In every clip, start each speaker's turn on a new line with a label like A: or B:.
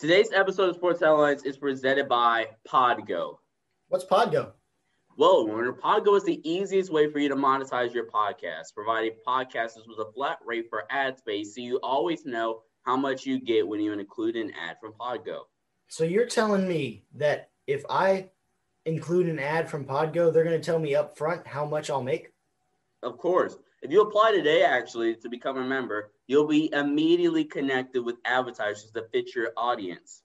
A: Today's episode of Sports Headlines is presented by Podgo.
B: What's Podgo?
A: Well, Warner, Podgo is the easiest way for you to monetize your podcast, providing podcasters with a flat rate for ad space so you always know how much you get when you include an ad from Podgo.
B: So you're telling me that if I include an ad from Podgo, they're going to tell me up front how much I'll make?
A: Of course. If you apply today, actually, to become a member, you'll be immediately connected with advertisers that fit your audience.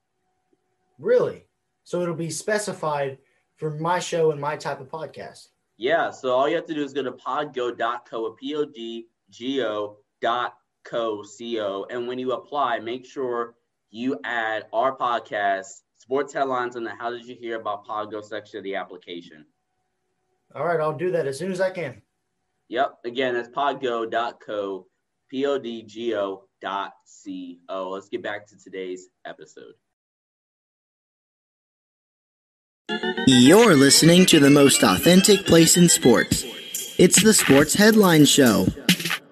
B: Really? So it'll be specified for my show and my type of podcast.
A: Yeah. So all you have to do is go to podgo.co, P-O-D-G-O dot co, C-O. And when you apply, make sure you add our podcast, sports headlines, in the how did you hear about Podgo section of the application.
B: All right. I'll do that as soon as I can.
A: Yep. Again, that's podgo.co, P-O-D-G-O dot C-O. Let's get back to today's episode.
C: You're listening to the most authentic place in sports. It's the Sports Headline Show.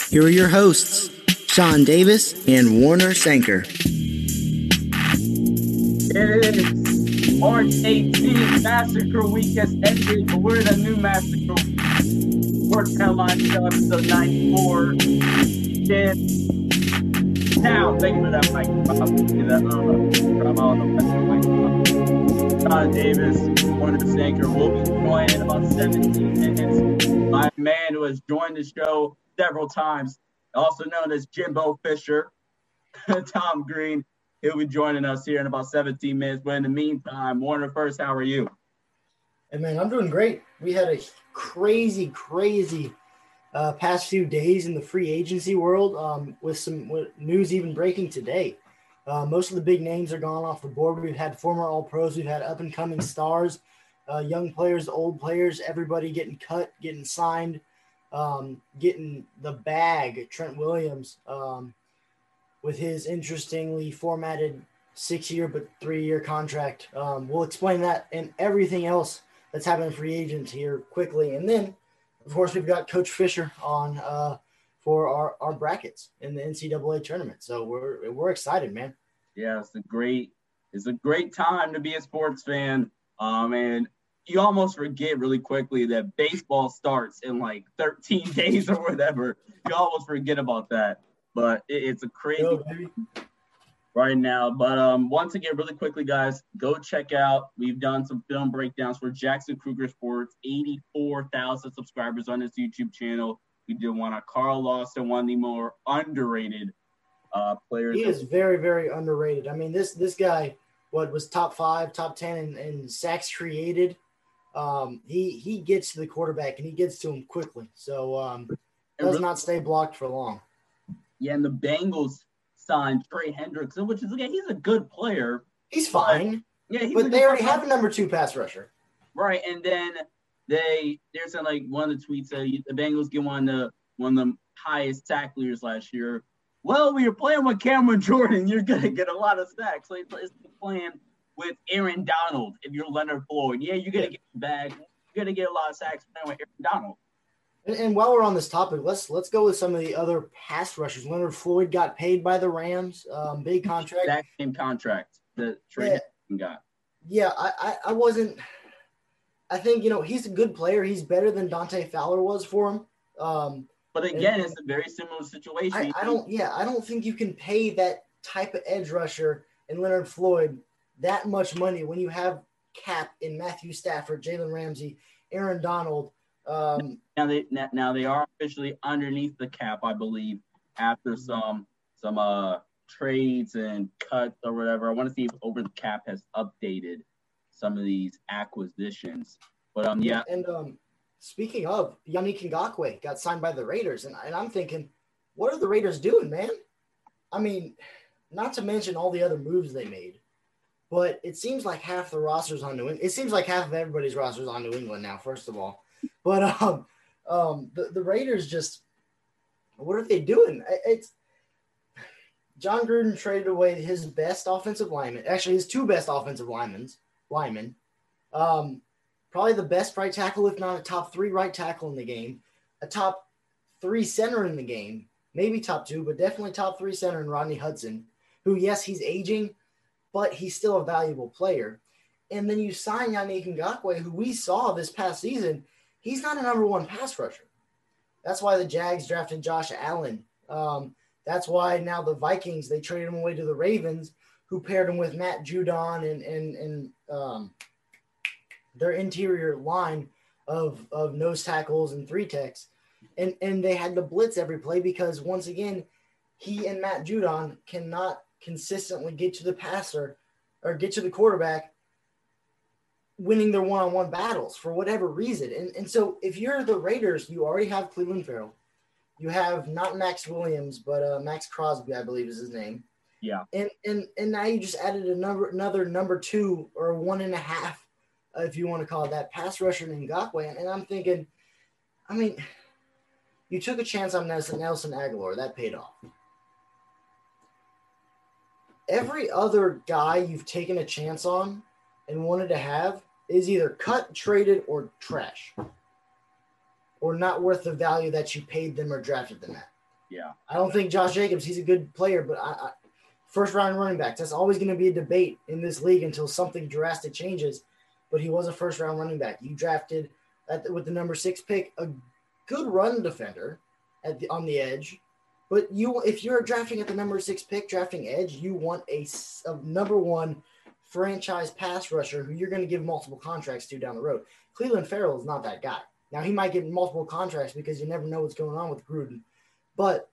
C: Here are your hosts, Sean Davis and Warner Sanker.
A: It is March 18th. Massacre Week has ended, but we're in a new Massacre Week. Sports Headline Show, episode 94. Then, now, thank you for that drop. That, uh, on the mic. Sean Davis, Warner Sanker will be joined in about 17 minutes a man who has joined the show several times, also known as Jimbo Fisher, Tom Greene. He'll be joining us here in about 17 minutes. But in the meantime, Warner, first, how are you?
B: And man, I'm doing great. We had a crazy, crazy uh, past few days in the free agency world um, with some with news even breaking today. Uh, most of the big names are gone off the board. We've had former All Pros, we've had up and coming stars, uh, young players, old players, everybody getting cut, getting signed, um, getting the bag. Trent Williams um, with his interestingly formatted six year but three year contract. Um, we'll explain that and everything else that's happening free agents here quickly. And then, of course, we've got Coach Fisher on. Uh, for our, our brackets in the NCAA tournament. So we're we're excited, man.
A: Yeah, it's a great it's a great time to be a sports fan. Um, and you almost forget really quickly that baseball starts in like 13 days or whatever. You almost forget about that. But it, it's a crazy
B: Yo,
A: right now. But um, once again, really quickly, guys, go check out. We've done some film breakdowns for Jackson Kruger Sports. 84,000 subscribers on his YouTube channel. We did one on Carl Lawson, one of the more underrated uh, players.
B: He is very, very underrated. I mean, this this guy, what was top five, top ten in, in sacks created. Um, he he gets to the quarterback and he gets to him quickly. So um, does
A: really-
B: not stay blocked for long.
A: Yeah, and the Bengals signed Trey Hendrickson, which is again, he's a good player.
B: He's fine,
A: Yeah, he's
B: but they already
A: player.
B: have a number two pass rusher.
A: right. And then they they're saying like one of the tweets said the Bengals get one of the one of the highest tacklers last year. Well, when you're playing with Cameron Jordan, you're gonna get a lot of sacks. Like it's like playing with Aaron Donald if you're Leonard Floyd. Yeah, you're gonna get the bag. You're gonna get a lot of sacks playing with Aaron Donald.
B: And, and while we're on this topic, let's let's go with some of the other pass rushers. Leonard Floyd got paid by the Rams, um, big contract.
A: Exact same contract that Trey
B: Yeah.
A: Got.
B: Yeah, I, I, I wasn't. I think you know he's a good player. He's better than Dante Fowler was for him. Um,
A: But again, it's a very similar situation.
B: I, I don't. Yeah, I don't think you can pay that type of edge rusher and Leonard Floyd that much money when you have cap in Matthew Stafford, Jalen Ramsey, Aaron Donald. Um,
A: now they now- they are officially underneath the cap, I believe, after some some uh trades and cuts or whatever. I want to see if over the cap has updated some of these acquisitions. But um yeah,
B: And um, speaking of, Yannick Ngakoue got signed by the Raiders, and, and I'm thinking, what are the Raiders doing, man? I mean, not to mention all the other moves they made, but it seems like half the rosters on New England. It seems like half of everybody's rosters on New England now. First of all, but um, um, the the Raiders just, what are they doing? It's Jon Gruden traded away his best offensive lineman, actually his two best offensive linemen, linemen. Um, probably the best right tackle, if not a top three right tackle in the game, a top three center in the game, maybe top two, but definitely top three center in Rodney Hudson, who, yes, he's aging, but he's still a valuable player. And then you sign Yannick Ngakoue, who we saw this past season. He's not a number one pass rusher. That's why the Jags drafted Josh Allen. Um, that's why now the Vikings they traded him away to the Ravens, who paired him with Matt Judon and and and um, their interior line of of nose tackles and three techs, and and they had to blitz every play because once again, he and Matt Judon cannot consistently get to the passer or get to the quarterback winning their one-on-one battles for whatever reason. And, and so if you're the Raiders, you already have Cleveland Ferrell. You have not Max Williams, but uh, Maxx Crosby, I believe is his name.
A: Yeah.
B: And and and now you just added a number another number two or one and a half, uh, if you want to call it that, pass rusher in Ngakoue. And, and I'm thinking, I mean, you took a chance on Nelson, Nelson Agholor. That paid off. Every other guy you've taken a chance on and wanted to have is either cut, traded, or trash, or not worth the value that you paid them or drafted them at.
A: Yeah.
B: I don't think Josh Jacobs, he's a good player, but I, I first round running backs, that's always going to be a debate in this league until something drastic changes. But he was a first round running back. You drafted at the, with the number six pick a good run defender at the, on the edge. But you, if you're drafting at the number six pick, drafting edge, you want a, a number one franchise pass rusher who you're going to give multiple contracts to down the road. Cleveland Ferrell is not that guy. Now he might get multiple contracts because you never know what's going on with Gruden, but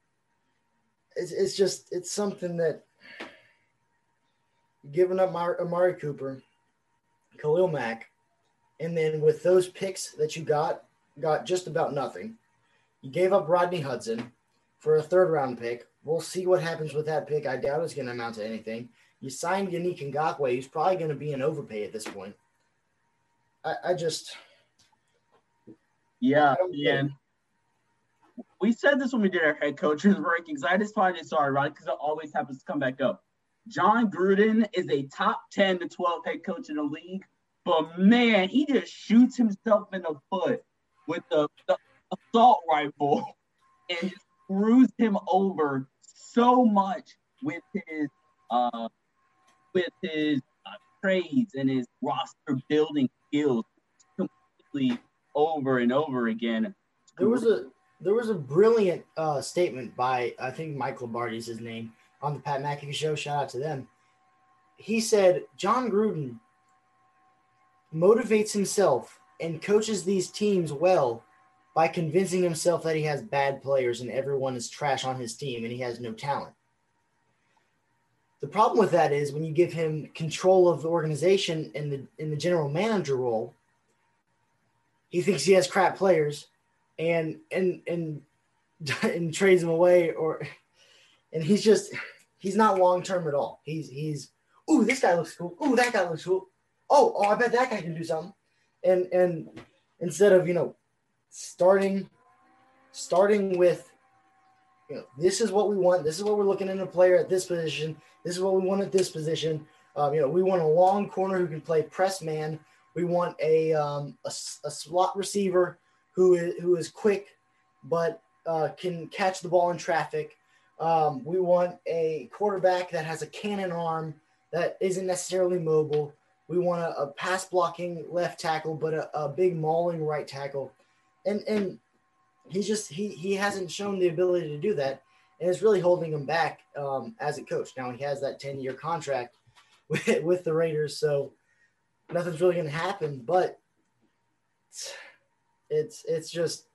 B: it's, it's just it's something that giving up Mar- Amari Cooper, Khalil Mack, and then with those picks that you got, got just about nothing. You gave up Rodney Hudson for a third round pick. We'll see what happens with that pick. I doubt it's going to amount to anything. You signed Yannick Ngakoue, who's probably going to be an overpay at this point. I, I just.
A: Yeah,
B: I
A: and we said this when we did our head coaches rankings. I just find it sorry, right? Because it always happens to come back up. Jon Gruden is a top 10 to 12 head coach in the league, but man, he just shoots himself in the foot with the, the assault rifle and screws him over so much with his uh, with his uh, trades and his roster building skills completely over and over again.
B: There was a there was a brilliant uh, statement by I think Mike Lombardi is his name on the Pat McAfee show. Shout out to them. He said Jon Gruden motivates himself and coaches these teams well by convincing himself that he has bad players and everyone is trash on his team and he has no talent. The problem with that is when you give him control of the organization in the in the general manager role, he thinks he has crap players and and and and trades them away or and he's just he's not long term at all. He's he's ooh this guy looks cool. Ooh that guy looks cool. Oh oh I bet that guy can do something. And and instead of you know starting starting with you know this is what we want. This is what we're looking in a player at this position. This is what we want at this position. Um, you know we want a long corner who can play press man. We want a um, a, a slot receiver who is who is quick but uh, can catch the ball in traffic. Um, we want a quarterback that has a cannon arm that isn't necessarily mobile. We want a, a pass blocking left tackle, but a, a big mauling right tackle. And and he's just he he hasn't shown the ability to do that, and it's really holding him back um, as a coach. Now he has that ten year contract with with the Raiders, so nothing's really going to happen. But it's, it's just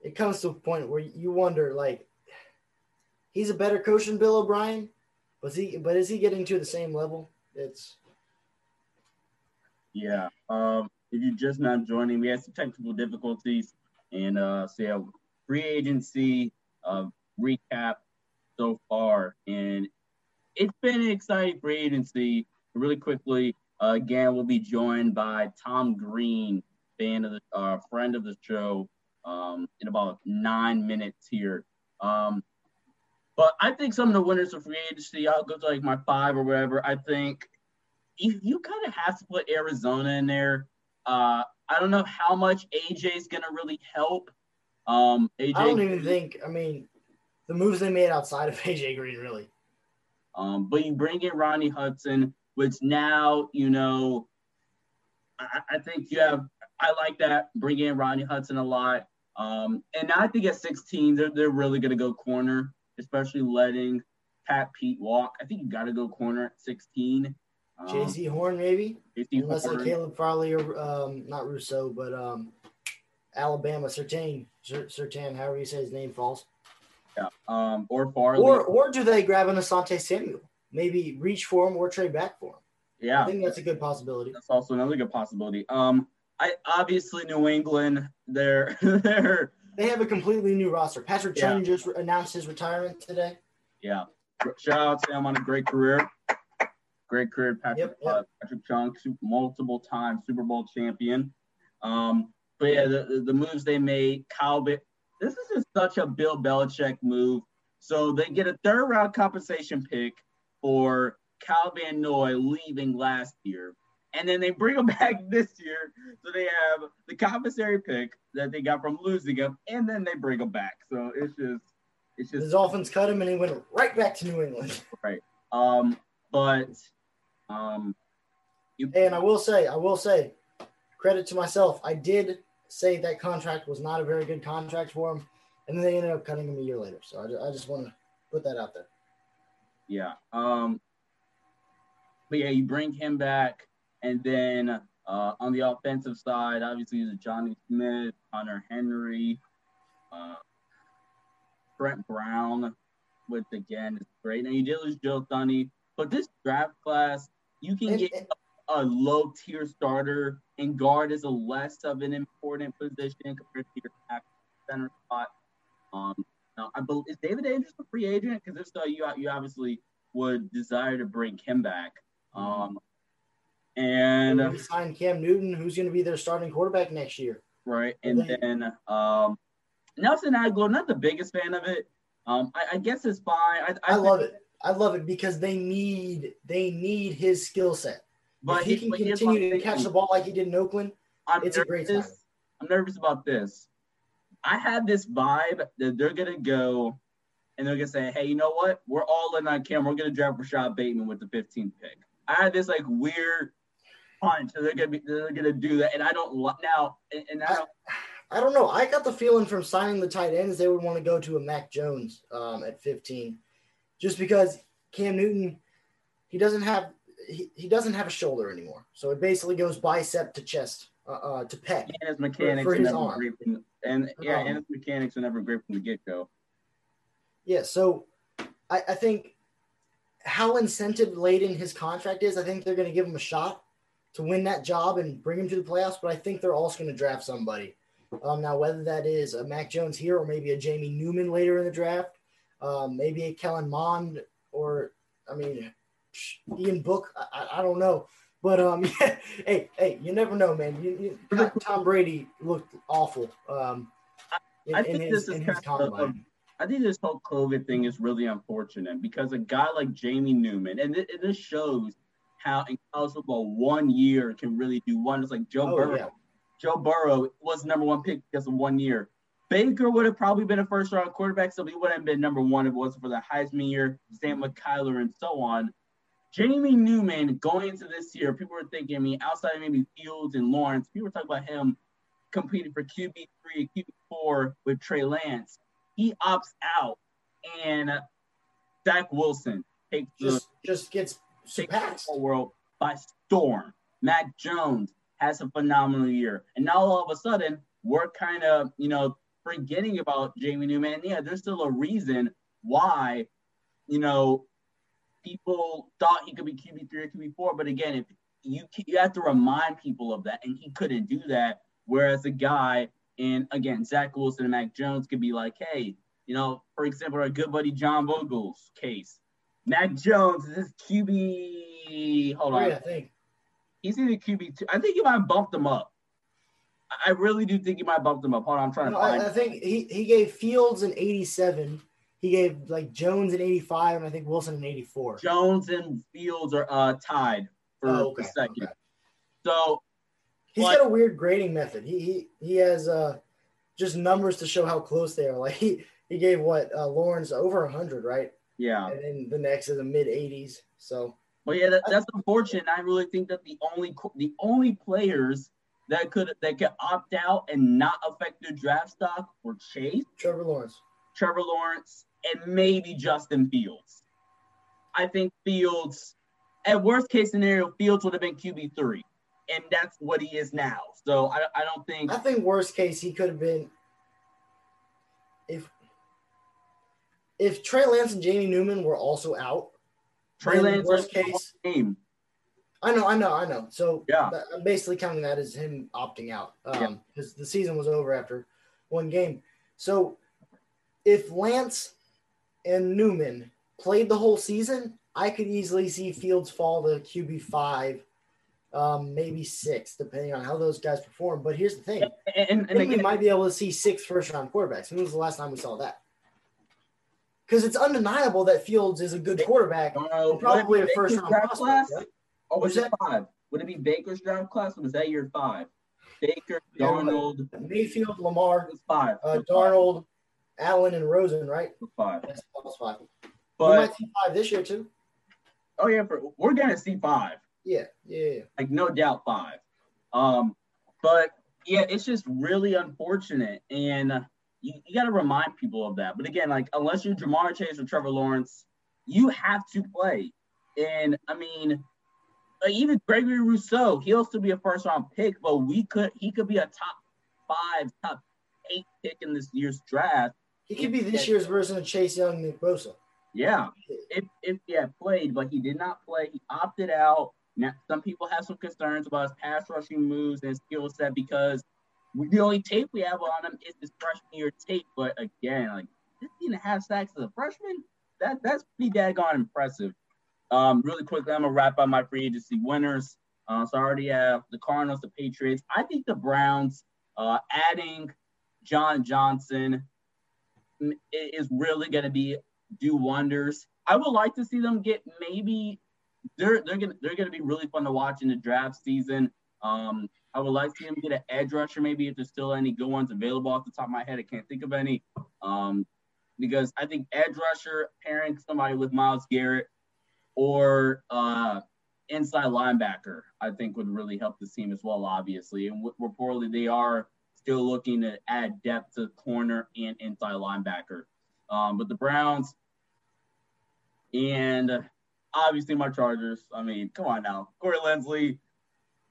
B: it comes to a point where you wonder like he's a better coach than Bill O'Brien, but is he but is he getting to the same level? It's
A: Yeah. Um, if you're just not joining, we had some technical difficulties, and uh, so yeah, free agency uh, recap so far, and it's been an exciting free agency. Really quickly, uh, again, we'll be joined by Tom Greene, fan of the uh, friend of the show, um, in about nine minutes here. Um, but I think some of the winners of free agency, I'll go to like my five or whatever. I think if you kind of have to put Arizona in there. Uh, I don't know how much AJ is going to really help. Um, AJ,
B: I don't even think I mean the moves they made outside of AJ Green really.
A: Um, but you bring in Rodney Hudson. which now you know. I, I think you have. I like that. Bring in Rodney Hudson a lot. Um, and I think at 16, they're, they're really going to go corner, especially letting Pat Pete walk. I think you got to go corner at 16.
B: Um, Jaycee Horn, maybe? Unless Horn. like Caleb Farley or um, not Rousseau, but um, Alabama, Surtain, Surtain, however you say his name falls.
A: Yeah. Um, or Farley.
B: Or, or do they grab an Asante Samuel? Maybe reach for him or trade back for him.
A: Yeah.
B: I think that's a good possibility.
A: That's also another good possibility. Um, I obviously New England, they're they're
B: they have a completely new roster. Patrick Chung yeah. just announced his retirement today.
A: Yeah. Shout out to him on a great career. Great career, Patrick yep, yep. Uh, Patrick Chung, multiple time Super Bowl champion. Um, but yeah, the, the moves they made, Kyle, this is just such a Bill Belichick move. So they get a third round compensation pick for Kyle Van Noy leaving last year. And then they bring him back this year. So they have the compensatory pick that they got from losing him, and then they bring him back. So it's just it's just
B: the Dolphins cut him and he went right back to New England.
A: Right. Um, but um
B: you and I will say, I will say, credit to myself, I did say that contract was not a very good contract for him, and then they ended up cutting him a year later. So I, I just want to put that out there.
A: Yeah. Um. But yeah, you bring him back, and then uh, on the offensive side, obviously, there's Jonnu Smith, Hunter Henry, uh, Trent Brown, which again is great. Now you did lose Joe Thuney, but this draft class, you can get a low tier starter, and guard is a less of an important position compared to your center spot. Um, now I believe is David Andrews a free agent? Because if so, you you obviously would desire to bring him back. Um, and
B: we signed Cam Newton, who's going to be their starting quarterback next year.
A: Right, and then um, Nelson Agholor, not the biggest fan of it. Um, I, I guess it's fine. I,
B: I, I love it. I love it because they need they need his skill set. But if he can continue to catch the ball like he did in Oakland, I'm it's nervous, a great time.
A: I'm nervous about this. I have this vibe that they're gonna go and they're gonna say, "Hey, you know what? We're all in on Cam. We're gonna draft Rashod Bateman with the 15th pick." I had this like weird punch. So they're gonna be they're gonna do that, and I don't now. And, and I don't.
B: I don't know. I got the feeling from signing the tight ends they would want to go to a Mac Jones um, at 15, just because Cam Newton, he doesn't have he, he doesn't have a shoulder anymore, so it basically goes bicep to chest uh, uh to pec.
A: And his mechanics for, for his arm. From, and yeah, um, and his mechanics are never great from the get go.
B: Yeah, so I, I think how incentive laden his contract is, I think they're going to give him a shot to win that job and bring him to the playoffs. But I think they're also going to draft somebody. Um, now, whether that is a Mac Jones here or maybe a Jamie Newman later in the draft, um, maybe a Kellen Mond or, I mean, Ian Book. I, I don't know. But um, yeah, hey, hey, you never know, man. You, you, Tom Brady looked awful. Um,
A: in, I think his, this is kind of, I think this whole COVID thing is really unfortunate because a guy like Jamie Newman, and it, this shows how in college football one year can really do one. It's Like Joe oh, Burrow, yeah. Joe Burrow was number one pick because of one year. Baker would have probably been a first round quarterback, so he wouldn't have been number one if it wasn't for the Heisman year, Sam with Kyler, and so on. Jamie Newman going into this year, people were thinking, I mean, outside of maybe Fields and Lawrence, people were talking about him competing for QB3 and QB4 with Trey Lance. He opts out, and Zach Wilson takes
B: just the, just gets surpassed
A: the world by storm. Mac Jones has a phenomenal year, and now all of a sudden we're kind of you know forgetting about Jamie Newman. And yeah, there's still a reason why you know people thought he could be QB three or QB four, but again, if you you have to remind people of that, and he couldn't do that. Whereas a guy, and again, Zach Wilson and Mac Jones could be like, hey, you know, for example, our good buddy John Vogel's case, Mac Jones is his QB. Hold oh, on,
B: I think
A: he's in the QB two. I think you might have bumped him up. I really do think he might bump them up. Hold on, I'm trying no, to find.
B: I, I think he, he gave Fields an 87 he gave like Jones an 85 and I think Wilson an 84.
A: Jones and Fields are uh, tied for oh, okay, the second. Okay. So
B: he's but, got a weird grading method. He he, he has uh, just numbers to show how close they are. Like he, he gave what uh, Lawrence over 100, right?
A: Yeah.
B: And then the next is a mid 80s. So
A: Well, yeah, that, that's unfortunate. I really think that the only the only players that could that could opt out and not affect their draft stock were Chase,
B: Trevor Lawrence,
A: Trevor Lawrence, and maybe Justin Fields. I think Fields, at worst case scenario, Fields would have been QB three, and that's what he is now. So I, I don't think.
B: I think worst case he could have been if if Trey Lance and Jamie Newman were also out.
A: Trey Lance
B: worst case.
A: game.
B: I know, I know, I know. So
A: Yeah.
B: I'm basically counting that as him opting out
A: Yeah.
B: because the season was over after one game. So if Lance and Newman played the whole season, I could easily see Fields fall to QB five, um, maybe six, depending on how those guys perform. But here's the thing:
A: And, and,
B: I
A: and
B: think we might be able to see six first round quarterbacks. When was the last time we saw that? Because it's undeniable that Fields is a good quarterback.
A: uh,
B: probably a
A: first-round
B: prospect,
A: class,
B: right?
A: Or was that five? Would it be Baker's draft class, or was that year five? Baker,
B: but-
A: Darnold,
B: Mayfield, Lamar,
A: five.
B: uh,
A: five.
B: Darnold, Allen, and Rosen, right?
A: Five.
B: That's five. we might see five this year too.
A: oh yeah, for, we're gonna see five.
B: Yeah, yeah, yeah.
A: like no doubt five. Um, but yeah, it's just really unfortunate, and you, you got to remind people of that. But again, like unless you're Jamar Chase or Trevor Lawrence, you have to play. And I mean, like even Gregory Rousseau, he'll still be a first round pick, but we could he could be a top five, top eight pick in this year's draft.
B: He could be this year's version of Chase Young, Nick Bosa.
A: Yeah, if if he had played, but he did not play. He opted out. Now, some people have some concerns about his pass rushing moves and skill set because we, the only tape we have on him is his freshman year tape. But again, like 15 and a half sacks as a freshman, that that's pretty daggone impressive. Um, really quickly, I'm gonna wrap up my free agency winners. Uh, so I already have the Cardinals, the Patriots. I think the Browns, uh, adding John Johnson is really gonna be do wonders. I would like to see them get maybe they're they're gonna they're gonna be really fun to watch in the draft season. Um, I would like to see them get an edge rusher, maybe if there's still any good ones available off the top of my head. I can't think of any. Um, because I think edge rusher pairing somebody with Myles Garrett or uh, inside linebacker, I think would really help the team as well, obviously. And w- reportedly, they are still looking to add depth to corner and inside linebacker. Um, but the Browns and obviously my Chargers. I mean, come on now, Corey Linsley,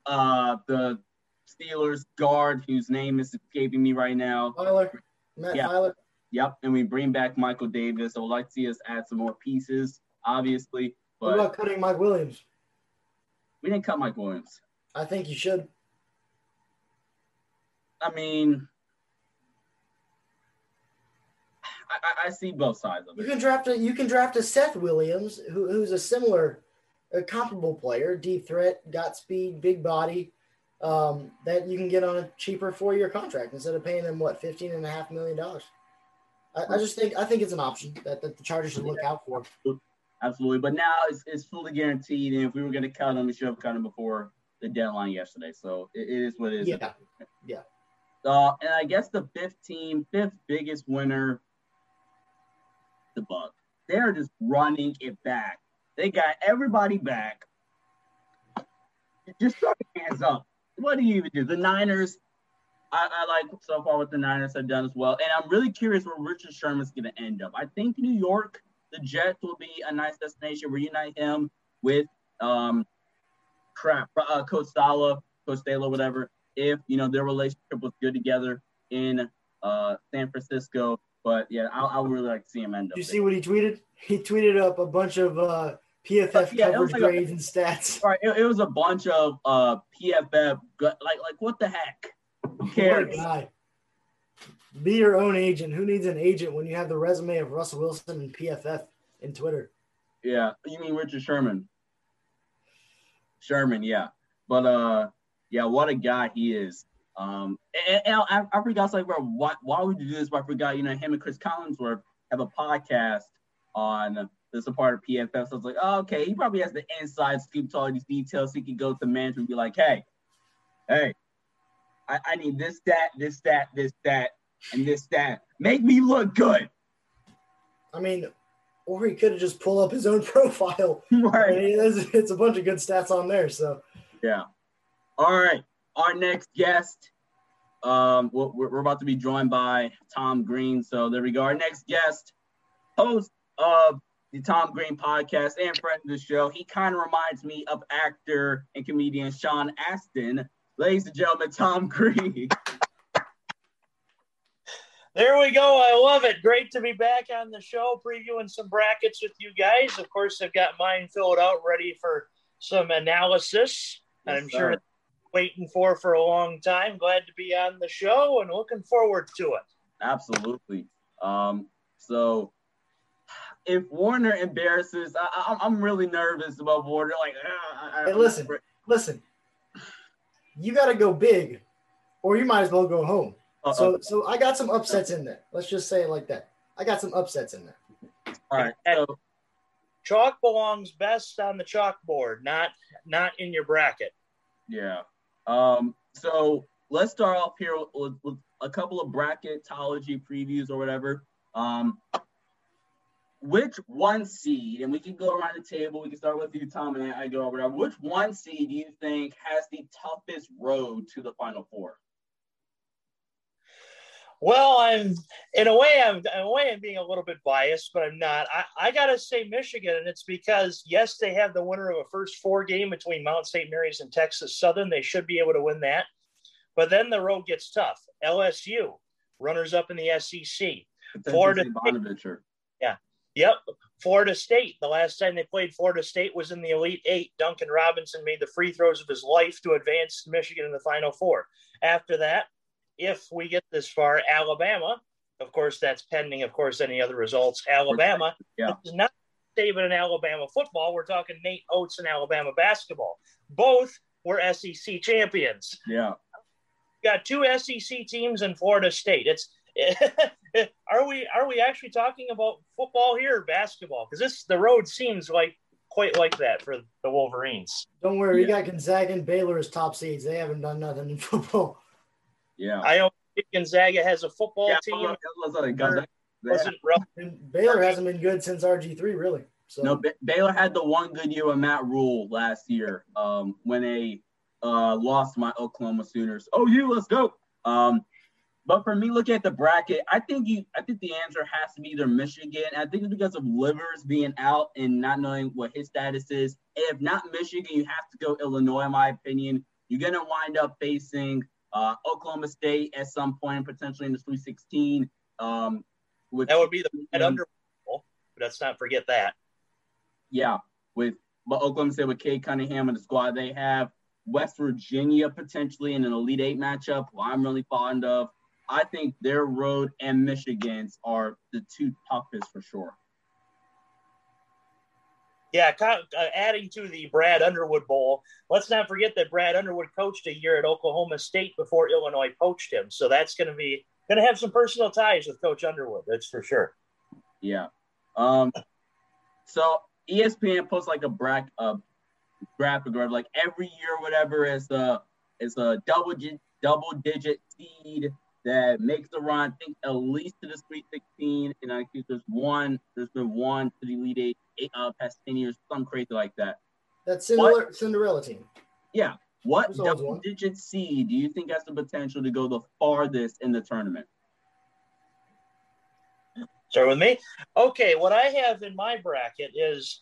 A: uh, the Steelers guard whose name is escaping me right now.
B: Tyler, Matt
A: Yeah.
B: Tyler.
A: Yep, and we bring back Michael Davis. I would like to see us add some more pieces, obviously,
B: What about cutting Mike Williams?
A: we didn't cut Mike Williams.
B: I think you should.
A: I mean, I, I, see both sides of it.
B: You can draft a you can draft a Seth Williams, who, who's a similar, a comparable player, deep threat, got speed, big body, um, that you can get on a cheaper four year contract instead of paying them what fifteen and a half million dollars. I, I just think I think it's an option that, that the Chargers should look out for.
A: Absolutely, but now it's, it's fully guaranteed. And if we were going to cut him, we should have cut him before the deadline yesterday. So it, it is what it is.
B: Yeah,
A: Uh, and I guess the fifth team, fifth biggest winner, the Bucks. They're just running it back. They got everybody back. Just throw your hands up. What do you even do? The Niners, I, I like so far what the Niners have done as well. And I'm really curious where Richard Sherman's going to end up. I think New York, the Jets will be a nice destination. Reunite him with um, crap, uh, Coach Saleh, Coach Taylor, whatever. If you know their relationship was good together in uh, San Francisco, but yeah, I, I would really like to see him end up.
B: You
A: there.
B: see what he tweeted? He tweeted up a bunch of uh, PFF
A: Yeah,
B: coverage
A: like a-
B: grades and stats.
A: Right, it, it was a bunch of uh, PFF, like like what the heck? Who cares?
B: guy. Be your own agent. Who needs an agent when you have the resume of Russell Wilson and PFF in Twitter?
A: Yeah, you mean Richard Sherman? Sherman, yeah, but uh, yeah, what a guy he is. Um, and, and I, I forgot like, bro, why why would you do this? But I forgot, you know, him and Chris Collinsworth have a podcast on this a part of PFF. So I was like, oh, okay, he probably has the inside scoop to all these details. So he could go to management and be like, hey, hey, I, I need this that, this that, this stat, and this stat. Make me look good.
B: I mean, or he could have just pulled up his own profile.
A: Right.
B: I mean, it's, it's a bunch of good stats on there. So
A: Yeah. All right. Our next guest, um, we're, we're about to be joined by Tom Greene. So there we go. Our next guest, host of the Tom Greene podcast and friend of the show. He kind of reminds me of actor and comedian Sean Astin. Ladies and gentlemen, Tom Greene.
D: There we go. I love it. Great to be back on the show, previewing some brackets with you guys. Of course, I've got mine filled out, ready for some analysis. and
A: Yes,
D: I'm sure
A: sir.
D: it's waiting for for a long time. Glad to be on the show and looking forward to it.
A: Absolutely. Um, so if Warner embarrasses, I, I, I'm really nervous about Warner. Like, uh, I, I-
B: Hey, listen. listen, you got to go big, or you might as well go home. So so I got some upsets in there. Let's just say it like that. I got some upsets in there.
A: all right. So
D: Chalk belongs best on the chalkboard, not not in your bracket.
A: Yeah. Um, so let's start off here with, with, with a couple of bracketology previews or whatever. Um, which one seed, and we can go around the table. We can start with you, Tom, and I go over there. Which one seed do you think has the toughest road to the Final Four?
D: Well, I'm in a way. I'm in a way. I'm being a little bit biased, but I'm not. I, I gotta say Michigan, and it's because yes, they have the winner of a first four game between Mount St. Mary's and Texas Southern. They should be able to win that, but then the road gets tough. LSU, runners up in the SEC. Florida
A: Potentially Bonaventure.
D: Yep, Florida State. The last time they played Florida State was in the Elite Eight. Duncan Robinson made the free throws of his life to advance Michigan in the Final Four. After that, if we get this far, Alabama. Of course, that's pending. Of course, any other results. Alabama.
A: Yeah.
D: This is not David and Alabama football. We're talking Nate Oats and Alabama basketball. Both were SEC champions
A: Yeah.
D: got two SEC teams in Florida State. It's are we are we actually talking about football here or basketball? Because this the road seems like quite like that for the Wolverines.
B: Don't worry, we got Gonzaga and Baylor as top seeds. They haven't done nothing in football.
A: Yeah.
D: I don't think Gonzaga has a football
A: yeah,
D: team.
A: let's- let's let it go. Yeah.
D: Wasn't
B: Baylor hasn't been good since RG three, really. So
A: No, Ba- Baylor had the one good year with Matt Rhule last year um, when they uh, lost my Oklahoma Sooners. Oh, you, let's go. Um, but for me, looking at the bracket, I think you, I think the answer has to be either Michigan. I think it's because of Livers being out and not knowing what his status is. If not Michigan, you have to go Illinois, in my opinion. You're gonna wind up facing uh, Oklahoma State at some point, potentially in the Sweet 16. Um,
D: that would be the
A: um,
D: under. But let's not forget that.
A: yeah, with but Oklahoma State with Cade Cunningham and the squad they have, West Virginia potentially in an Elite Eight matchup, who I'm really fond of. I think their road and Michigan's are the two toughest for sure.
D: Yeah, uh, adding to the Brad Underwood Bowl. Let's not forget that Brad Underwood coached a year at Oklahoma State before Illinois poached him. So that's going to be going to have some personal ties with Coach Underwood. That's for sure.
A: Yeah. Um. So ESPN posts like a brack a graphic or like every year, whatever is a is a double double digit seed that makes the run. I think at least to the Sweet 16, and I think there's one. There's been one to the Elite Eight, eight uh, past 10 years, some crazy like that.
B: that Cinderella, Cinderella team.
A: Yeah. What
B: There's always
A: double
B: one.
A: digit seed do you think has the potential to go the farthest in the tournament?
D: Start with me. Okay, what I have in my bracket is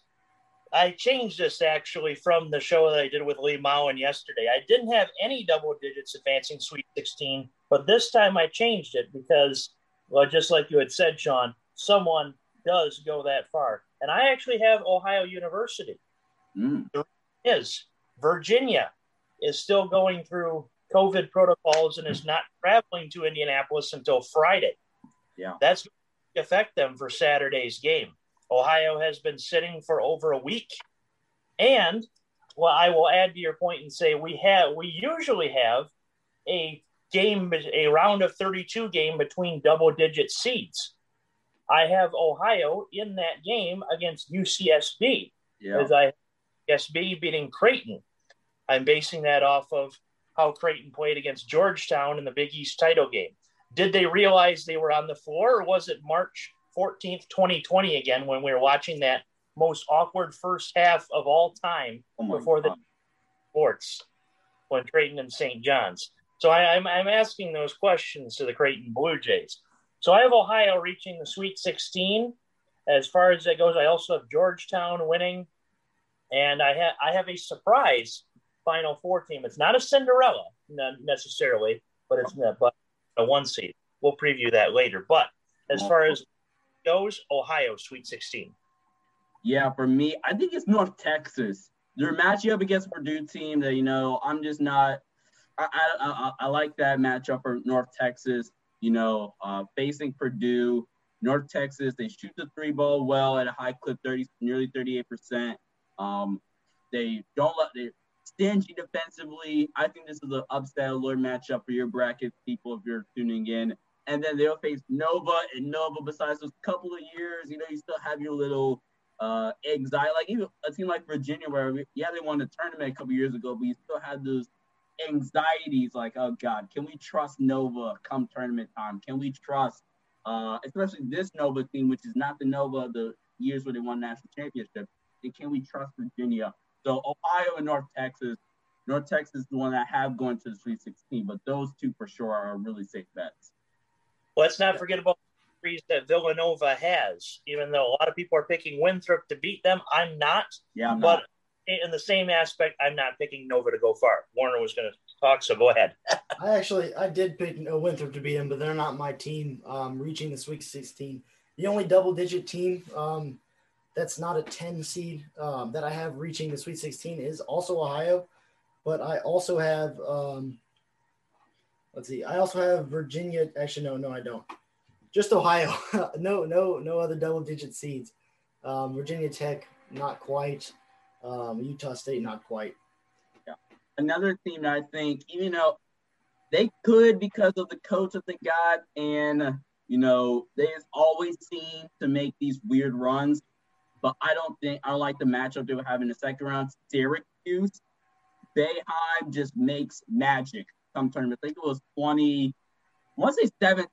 D: I changed this actually from the show that I did with Lee Mowen yesterday. I didn't have any double digits advancing Sweet 16, but this time I changed it because, well, just like you had said, Sean, someone does go that far. And I actually have Ohio University.
A: Mm.
D: Is Virginia is still going through COVID protocols and is not traveling to Indianapolis until Friday.
A: Yeah.
D: That's going to affect them for Saturday's game. Ohio has been sitting for over a week. And well, I will add to your point and say we have we usually have a game a round of 32 game between double digit seeds. I have Ohio in that game against UCSB
A: Yeah.
D: as I SB beating Creighton. I'm basing that off of how Creighton played against Georgetown in the Big East title game. Did they realize they were on the floor, or was it March 14th, 2020 again when we were watching that most awkward first half of all time
A: Oh
D: before the
A: God.
D: sports when Creighton and St. John's. So I, I'm, I'm asking those questions to the Creighton Blue Jays. So I have Ohio reaching the Sweet 16. As far as that goes, I also have Georgetown winning, and I have I have a surprise Final Four team. It's not a Cinderella necessarily, but it's but a one seed. We'll preview that later. But as far as goes, Ohio Sweet 16.
A: Yeah, for me, I think it's North Texas. They're matching up against Purdue team that you know I'm just not. I I, I, I like that matchup for North Texas. You know, uh, facing Purdue, North Texas, they shoot the three ball well at a high clip, thirty nearly thirty eight percent. Um, they don't let they stingy defensively. I think this is an upset alert matchup for your bracket people if you're tuning in. And then they'll face Nova and Nova. Besides those couple of years, you know, you still have your little uh, anxiety. Like even a team like Virginia, where we, yeah, they won the tournament a couple years ago, but you still had those anxieties. Like, oh God, can we trust Nova come tournament time? Can we trust, uh, especially this Nova team, which is not the Nova of the years where they won national championship? And can we trust Virginia? So Ohio and North Texas. North Texas is the one that have gone to the Sweet 16, but those two for sure are really safe bets.
D: Let's not forget about the series that Villanova has. Even though a lot of people are picking Winthrop to beat them, I'm not.
A: Yeah, I'm
D: but
A: not.
D: in the same aspect, I'm not picking Nova to go far. Warner was going to talk, so go ahead.
B: I actually I did pick Winthrop to beat them, but they're not my team. Um, reaching the Sweet 16, the only double-digit team um, that's not a 10 seed um, that I have reaching the Sweet 16 is also Ohio, but I also have um, let's see, I also have Virginia. Actually, no, no, I don't. Just Ohio. no, no, no other double-digit seeds. Um, Virginia Tech, not quite. Um, Utah State, not quite. Yeah.
A: another team that I think, even though they could because of the coach that they got, and you know, they always seem to make these weird runs. But I don't think I don't like the matchup they were having in the second round. Syracuse, Boeheim just makes magic come tournament. I think it was 20, I want to say seven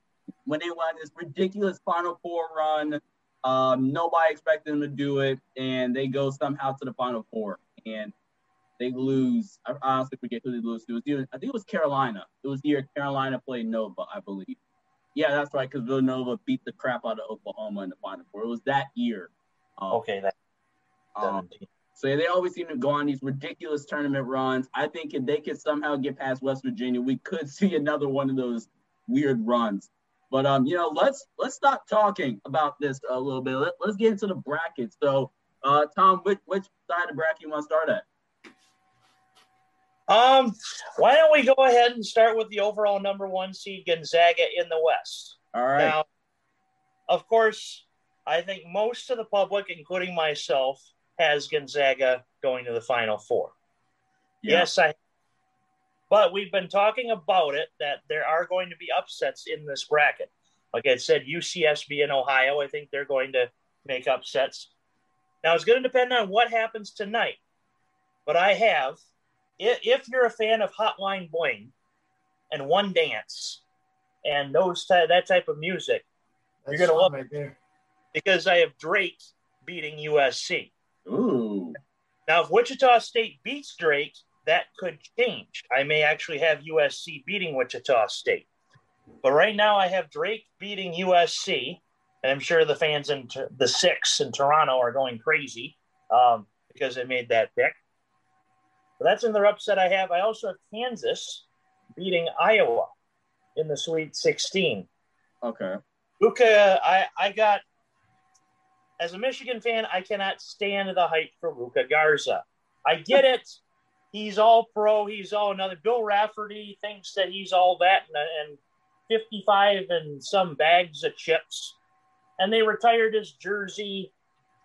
A: when they won this ridiculous Final Four run. Um, nobody expected them to do it, and they go somehow to the Final Four. And they lose. I honestly forget who they lose to. It was either, I think it was Carolina. It was the year Carolina played Nova, I believe. Yeah, that's right, because Villanova beat the crap out of Oklahoma in the Final Four. It was that year. Um,
D: Okay, that's
A: um,
D: 17.
A: So they always seem to go on these ridiculous tournament runs. I think if they could somehow get past West Virginia, we could see another one of those weird runs. But um, you know, let's let's stop talking about this a little bit. Let, let's get into the bracket. So, uh, Tom, which which side of the bracket you want to start at?
D: Um, why don't we go ahead and start with the overall number one seed Gonzaga in the West?
A: All right.
D: Now, of course, I think most of the public, including myself, has Gonzaga going to the Final Four.
A: Yeah.
D: Yes, I. But we've been talking about it that there are going to be upsets in this bracket. Like I said, UCSB and Ohio, I think they're going to make upsets. Now it's going to depend on what happens tonight. But I have, if you're a fan of Hotline Bling and One Dance and those that type of music,
B: That's
D: You're gonna love-
B: right there.
D: because I have Drake beating USC.
A: Ooh.
D: Now, if Wichita State beats Drake, that could change. I may actually have USC beating Wichita State. But right now, I have Drake beating USC, and I'm sure the fans in T- the six in Toronto are going crazy um, because they made that pick. But that's another upset I have. I also have Kansas beating Iowa in the Sweet 16.
A: Okay.
D: Luka, I, I got as a Michigan fan, I cannot stand the hype for Luka Garza. I get it. He's all pro. He's all another. Bill Raftery thinks that he's all that and, and 55 and some bags of chips. And they retired his jersey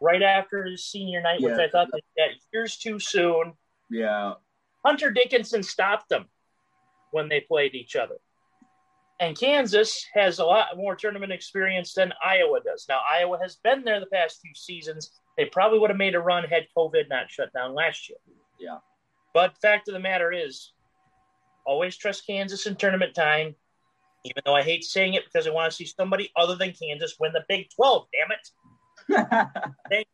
D: right after his senior night, which I thought that years too soon.
A: Yeah.
D: Hunter Dickinson stopped them when they played each other. And Kansas has a lot more tournament experience than Iowa does. Now, Iowa has been there the past few seasons. They probably would have made a run had COVID not shut down last year.
A: Yeah.
D: But fact of the matter is, always trust Kansas in tournament time. even though I hate saying it because I want to see somebody other than Kansas win the Big 12. Damn it. Thank.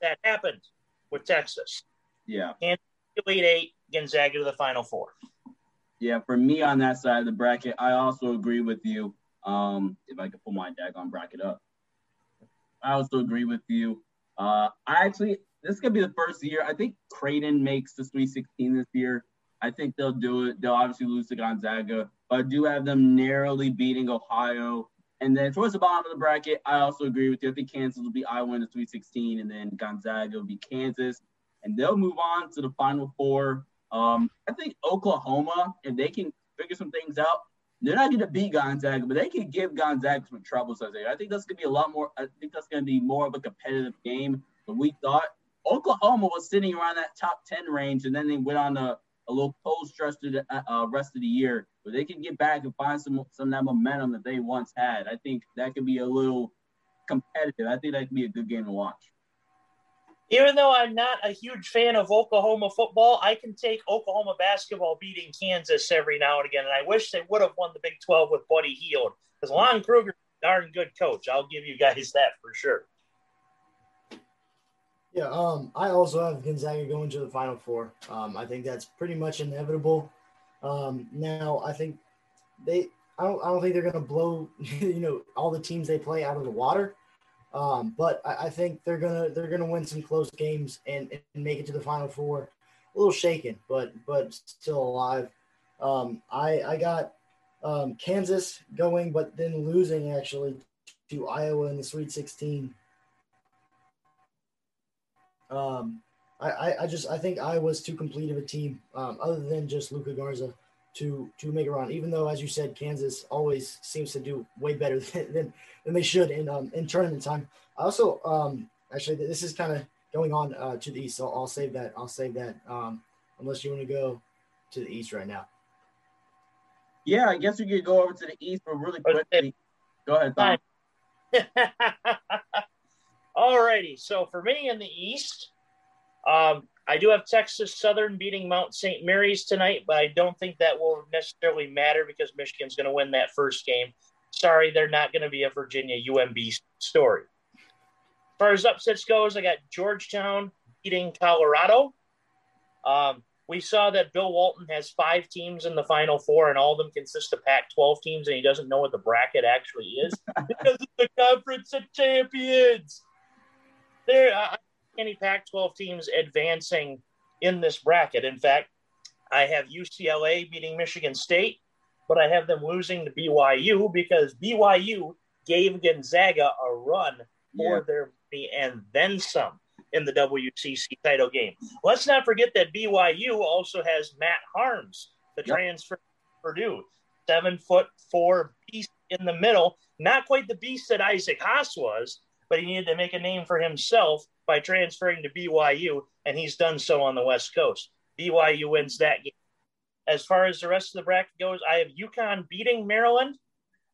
D: That happened with Texas.
A: Yeah.
D: Kansas Elite Eight, Gonzaga to the Final Four.
A: Yeah, for me on that side of the bracket, I also agree with you. Um, if I could pull my daggone bracket up, I also agree with you. Uh, I actually, this is gonna be the first year. I think Creighton makes the Sweet 16 this year. I think they'll do it. They'll obviously lose to Gonzaga, but I do have them narrowly beating Ohio. And then towards the bottom of the bracket, I also agree with you. I think Kansas will be Iowa in the Sweet 16, and then Gonzaga will be Kansas, and they'll move on to the Final Four. Um, I think Oklahoma, if they can figure some things out, they're not going to beat Gonzaga, but they can give Gonzaga some trouble. I think that's going to be a lot more. I think that's going to be more of a competitive game than we thought. Oklahoma was sitting around that top 10 range, and then they went on a, a little cold stretch through the uh, uh, rest of the year. But they can get back and find some some of that momentum that they once had. I think that could be a little competitive. I think that could be a good game to watch.
D: Even though I'm not a huge fan of Oklahoma football, I can take Oklahoma basketball beating Kansas every now and again. And I wish they would have won the Big 12 with Buddy Hield because Lon Kruger, darn good coach. I'll give you guys that for sure.
B: Yeah, um, I also have Gonzaga going to the Final Four. Um, I think that's pretty much inevitable. Um, now, I think they, I don't, I don't think they're going to blow, you know, all the teams they play out of the water. Um, but I, I, think they're gonna they're gonna win some close games and, and, make it to the Final Four. A little shaken, but but still alive. Um, I I got um, Kansas going, but then losing actually to Iowa in the Sweet 16. Um, I, I just I think Iowa's too complete of a team, um, other than just Luka Garza, to to make a run. Even though, as you said, Kansas always seems to do way better than than, than they should in um, in tournament time. I also um, actually this is kind of going on uh, to the east, so I'll save that. I'll save that um, unless you want to go to the east right now.
A: Yeah, I guess we could go over to the east, but really quickly. Go ahead, Tom.
D: Alrighty, so for me in the east, um, I do have Texas Southern beating Mount St. Mary's tonight, but I don't think that will necessarily matter because Michigan's going to win that first game. Sorry, they're not going to be a Virginia UMB story. As far as upsets goes, I got Georgetown beating Colorado. Um, we saw that Bill Walton has five teams in the Final Four, and all of them consist of Pac-12 teams, and he doesn't know what the bracket actually is because it's the Conference of Champions. There, uh, any Pac 12 teams advancing in this bracket. In fact, I have UCLA beating Michigan State, but I have them losing to BYU because BYU gave Gonzaga a run for yeah. their money and then some in the WCC title game. Let's not forget that BYU also has Matt Haarms, the yep. transfer Purdue, seven foot four beast in the middle. Not quite the beast that Isaac Haas was, but he needed to make a name for himself by transferring to BYU, and he's done so on the West Coast. BYU wins that game. As far as the rest of the bracket goes, I have UConn beating Maryland.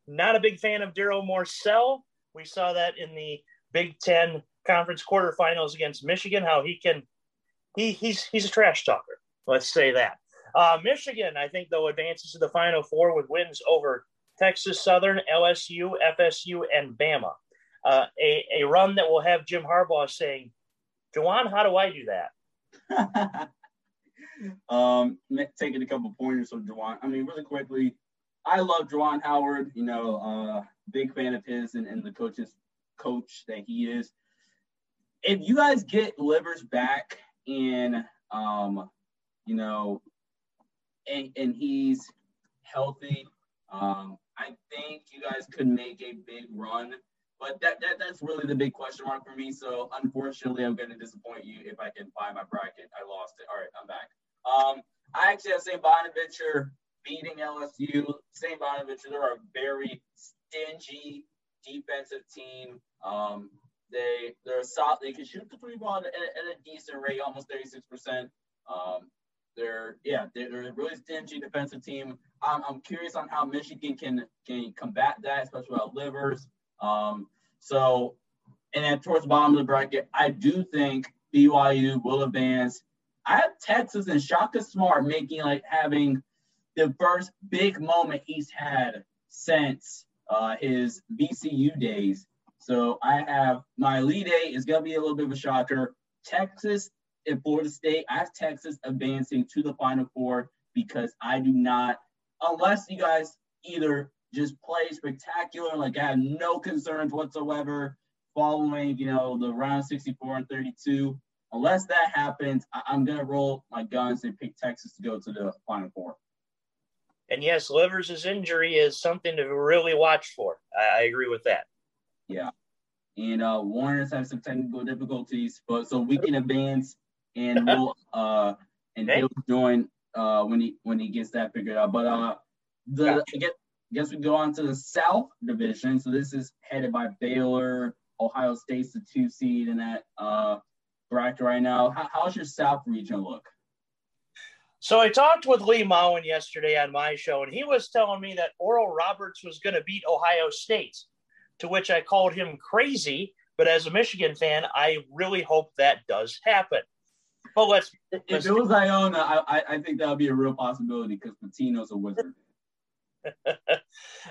D: Not a big fan of Darryl Morsell. We saw that in the Big Ten conference quarterfinals against Michigan. How he can, he he's he's a trash talker. Let's say that. Uh, Michigan, I think, though, advances to the Final Four with wins over Texas Southern, LSU, FSU, and Bama uh, a, a run that will have Jim Harbaugh saying, Juwan, how do I do
A: that? um, taking a couple pointers from Juwan. I mean, really quickly, I love Juwan Howard. You know, uh, big fan of his and, and the coach's coach that he is. If you guys get Livers back and um, you know, and, and he's healthy, um, I think you guys could make a big run but that, that that's really the big question mark for me. So unfortunately, I'm going to disappoint you if I can find my bracket. I lost it. All right, I'm back. Um, I actually have St. Bonaventure beating LSU. St. Bonaventure, they're a very stingy defensive team. Um, they they're solid. They can shoot the three ball at, at, a decent rate, almost 36 percent. Um, they're yeah, they're, they're, a really stingy defensive team. I'm, I'm curious on how Michigan can can combat that, especially without Livers. Um, so, and then towards the bottom of the bracket, I do think BYU will advance. I have Texas and Shaka Smart making like having the first big moment he's had since uh, his VCU days. So I have my Elite Eight is going to be a little bit of a shocker. Texas and Florida State. I have Texas advancing to the Final Four because I do not, unless you guys either just play spectacular, like I have no concerns whatsoever following, you know, the round 64 and 32. Unless that happens, I- am gonna roll my guns and pick Texas to go to the Final Four.
D: And yes, Livers' injury is something to really watch for. I, I agree with that.
A: Yeah. And uh, Warner's have some technical difficulties, but so we can advance and we'll uh and he'll join uh when he when he gets that figured out. But uh the gotcha. I guess, I guess we go on to the South Division. So this is headed by Baylor. Ohio State's the two seed in that uh bracket right now. How, how's your South region look?
D: So I talked with Lee Mowen yesterday on my show, and he was telling me that Oral Roberts was going to beat Ohio State, to which I called him crazy. But as a Michigan fan, I really hope that does happen. But let's.
A: If it was Iona, I, I think that would be a real possibility because Pitino's a wizard.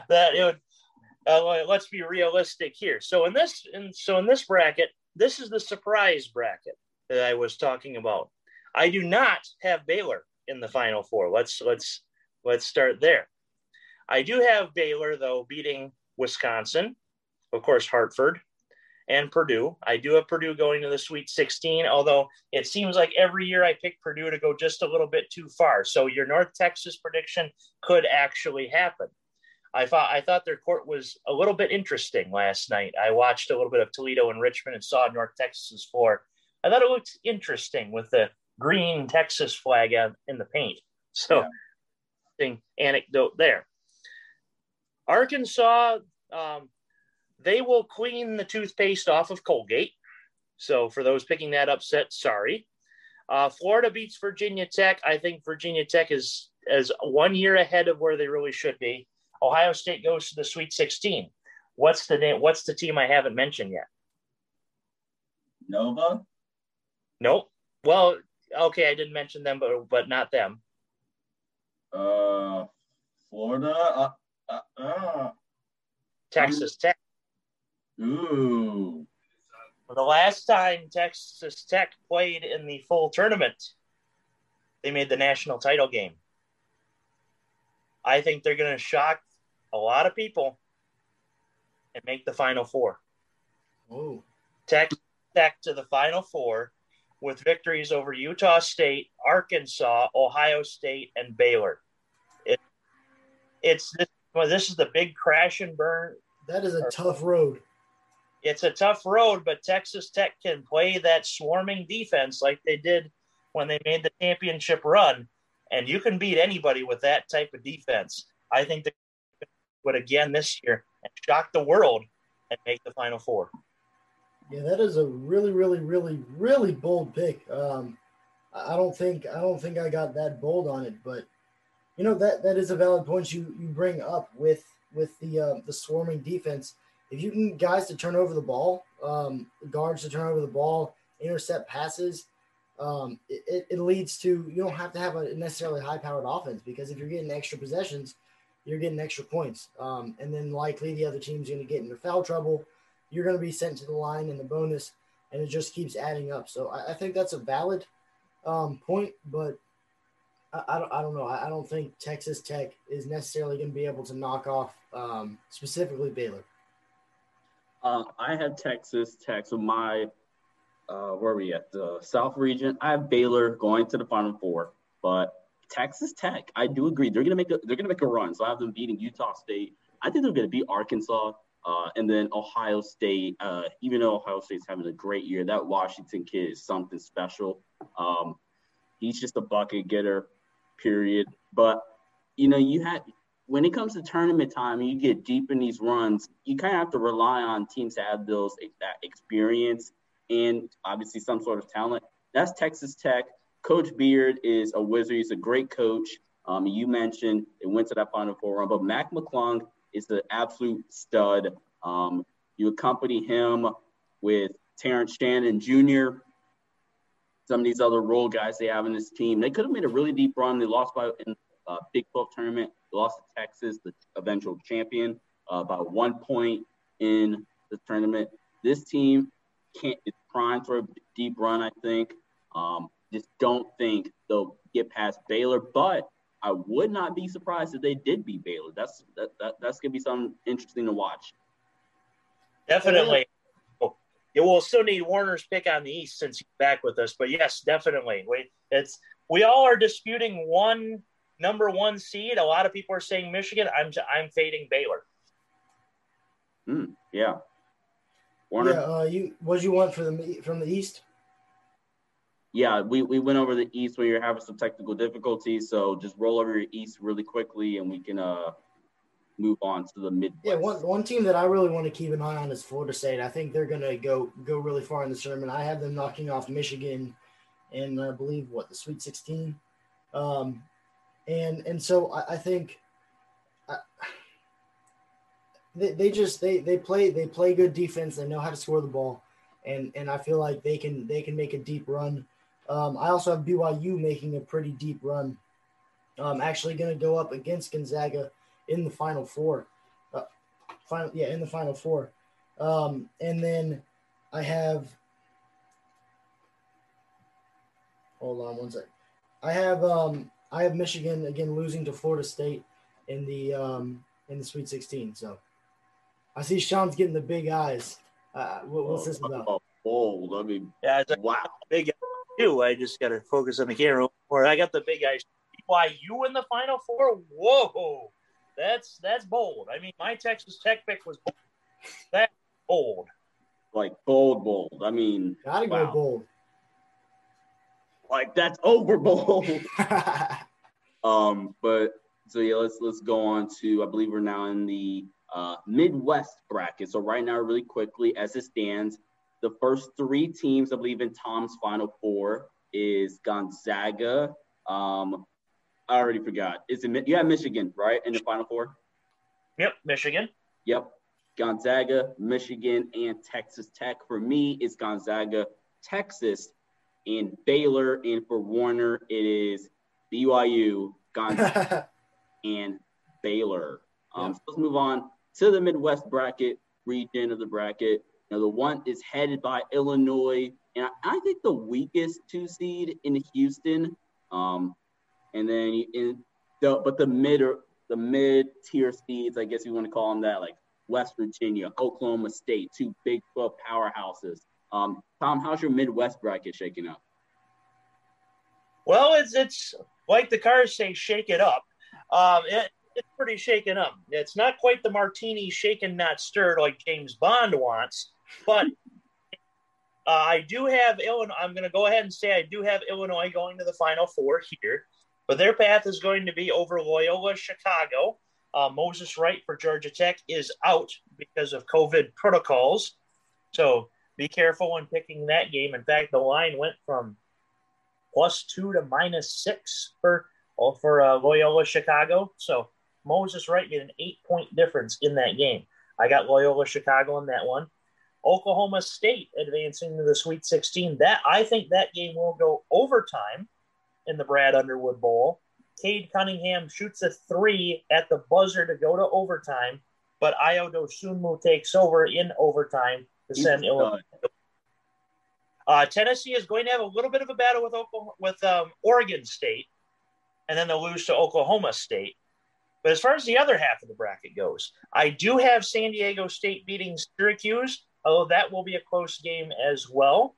D: that it would, uh, let's be realistic here. So in this, in, so in this bracket, this is the surprise bracket that I was talking about. I do not have Baylor in the Final Four. Let's let's let's start there. I do have Baylor though beating Wisconsin, of course Hartford, and Purdue. I do have Purdue going to the Sweet 16, although it seems like every year I pick Purdue to go just a little bit too far. So your North Texas prediction could actually happen. I thought I thought their court was a little bit interesting last night. I watched a little bit of Toledo and Richmond and saw North Texas's floor. I thought it looked interesting with the green Texas flag in the paint. So, yeah. anecdote there. Arkansas, um, they will clean the toothpaste off of Colgate. So, for those picking that upset, sorry. Uh, Florida beats Virginia Tech. I think Virginia Tech is as one year ahead of where they really should be. Ohio State goes to the Sweet 16. What's the name? What's the team I haven't mentioned yet?
A: Nova.
D: Nope. Well, okay, I didn't mention them, but but not them.
A: Uh, Florida. Uh, uh, uh.
D: Texas Tech.
A: Ooh.
D: The last time Texas Tech played in the full tournament, they made the national title game. I think they're going to shock a lot of people and make the final four.
B: Oh.
D: Tech Tech to the final four with victories over Utah State, Arkansas, Ohio State, and Baylor. It, it's this, well, this is the big crash and burn.
B: That is a tough road.
D: It's a tough road, but Texas Tech can play that swarming defense like they did when they made the championship run, and you can beat anybody with that type of defense. I think they would again this year and shock the world and make the Final Four.
B: Yeah, that is a really, really, really, really bold pick. Um, I don't think I don't think I got that bold on it, but you know that that is a valid point you you bring up with with the uh, the swarming defense. If you can guys to turn over the ball, um, guards to turn over the ball, intercept passes, um, it, it leads to you don't have to have a necessarily high powered offense because if you're getting extra possessions, you're getting extra points, um, and then likely the other team's going to get into foul trouble you're going to be sent to the line in the bonus, and it just keeps adding up. So I, I think that's a valid um, point, but I, I, don't, I don't know. I, I, don't think Texas Tech is necessarily going to be able to knock off um, specifically Baylor.
A: Uh, I have Texas Tech. So my, uh, where are we at? The South region. I have Baylor going to the Final Four, but Texas Tech, I do agree. They're gonna make a they're gonna make a run. So I have them beating Utah State. I think they're gonna beat Arkansas. Uh, and then Ohio State, uh, even though Ohio State's having a great year, that Washington kid is something special. Um, he's just a bucket getter, period. But you know, you had when it comes to tournament time and you get deep in these runs, you kind of have to rely on teams to have those that experience and obviously some sort of talent. That's Texas Tech. Coach Beard is a wizard. He's a great coach. Um, you mentioned it went to that Final Four run, but Mac McClung is the absolute stud. Um, you accompany him with Terrence Shannon Jr., some of these other role guys they have in this team. They could have made a really deep run. They lost by in uh, Big 12 tournament, lost to Texas, the eventual champion, uh, by one point in the tournament. This team can't is primed for a deep run, I think. Um, just don't think they'll get past Baylor, but I would not be surprised if they did beat Baylor. That's that, that that's gonna be something interesting to watch.
D: Definitely. Yeah, we'll still need Warner's pick on the East since he's back with us, but yes, definitely. We it's we all are disputing one number one seed. A lot of people are saying Michigan. I'm I'm fading Baylor.
A: Mm, yeah. Warner.
B: Yeah, uh, you what you want for the from the East?
A: Yeah, we, we went over the East where you're having some technical difficulties. So just roll over your East really quickly, and we can uh move on to the mid.
B: Yeah, one one team that I really want to keep an eye on is Florida State. I think they're gonna go go really far in the tournament. I have them knocking off Michigan, and I believe what the Sweet Sixteen, um, and and so I, I think. I, they, they just they they play they play good defense. They know how to score the ball, and and I feel like they can they can make a deep run. Um, I also have BYU making a pretty deep run. I'm actually going to go up against Gonzaga in the Final Four. Uh, final, yeah, in the Final Four. Um, and then I have. Hold on one second. I have um, I have Michigan again losing to Florida State in the um, in the Sweet 16. So I see Sean's getting the big eyes. Uh, what, what's this about?
A: Bold. I mean,
D: Yeah, it's a
A: wow.
D: big too. I just got to focus on the camera. Or I got the big eyes. Why you in the final four? Whoa, that's that's bold. I mean, my Texas Tech pick was bold. that bold.
A: Like bold, bold. I mean,
B: Gotta go bold.
A: Like that's over bold. um, but so yeah, let's let's go on to. I believe we're now in the uh, Midwest bracket. So right now, really quickly, as it stands, the first three teams, I believe, in Tom's Final Four is Gonzaga. Um, I already forgot. Is it you have Michigan right in the Final Four?
D: Yep, Michigan.
A: Yep. Gonzaga, Michigan, and Texas Tech. For me, it's Gonzaga, Texas, and Baylor. And for Warner, it is BYU, Gonzaga, and Baylor. Um,
B: Yeah.
A: So let's move on to the Midwest bracket region of the bracket. Now, the one is headed by Illinois, and I, I think the weakest two seed in Houston. Um, and then in the but the mid or the mid tier seeds, I guess you want to call them that, like West Virginia, Oklahoma State, two Big 12 powerhouses. Um, Tom, how's your Midwest bracket shaking up?
D: Well, it's it's like the cars say, shake it up. Um, it, it's pretty shaken up. It's not quite the martini shaken, not stirred, like James Bond wants, but uh, I do have Illinois. I'm going to go ahead and say I do have Illinois going to the Final Four here, but their path is going to be over Loyola Chicago. Uh, Moses Wright for Georgia Tech is out because of COVID protocols, so be careful when picking that game. In fact, the line went from plus two to minus six for oh, for uh, Loyola Chicago. So Moses Wright made an eight point difference in that game. I got Loyola Chicago in that one. Oklahoma State advancing to the Sweet 16. That I think that game will go overtime in the Brad Underwood Bowl. Cade Cunningham shoots a three at the buzzer to go to overtime, but Ayo Dosunmu takes over in overtime to
A: He's
D: send
A: a
D: Illinois. Uh, Tennessee is going to have a little bit of a battle with Oklahoma, with um, Oregon State, and then they'll lose to Oklahoma State. But as far as the other half of the bracket goes, I do have San Diego State beating Syracuse, although that will be a close game as well.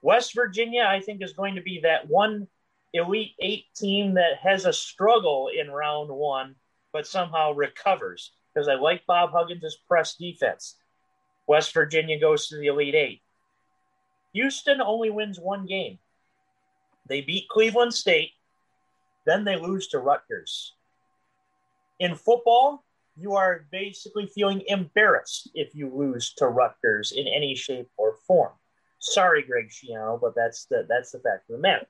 D: West Virginia, I think, is going to be that one Elite Eight team that has a struggle in round one, but somehow recovers because I like Bob Huggins' press defense. West Virginia goes to the Elite Eight. Houston only wins one game. They beat Cleveland State, then they lose to Rutgers. In football, you are basically feeling embarrassed if you lose to Rutgers in any shape or form. Sorry, Greg Schiano, but that's the that's the fact of the matter.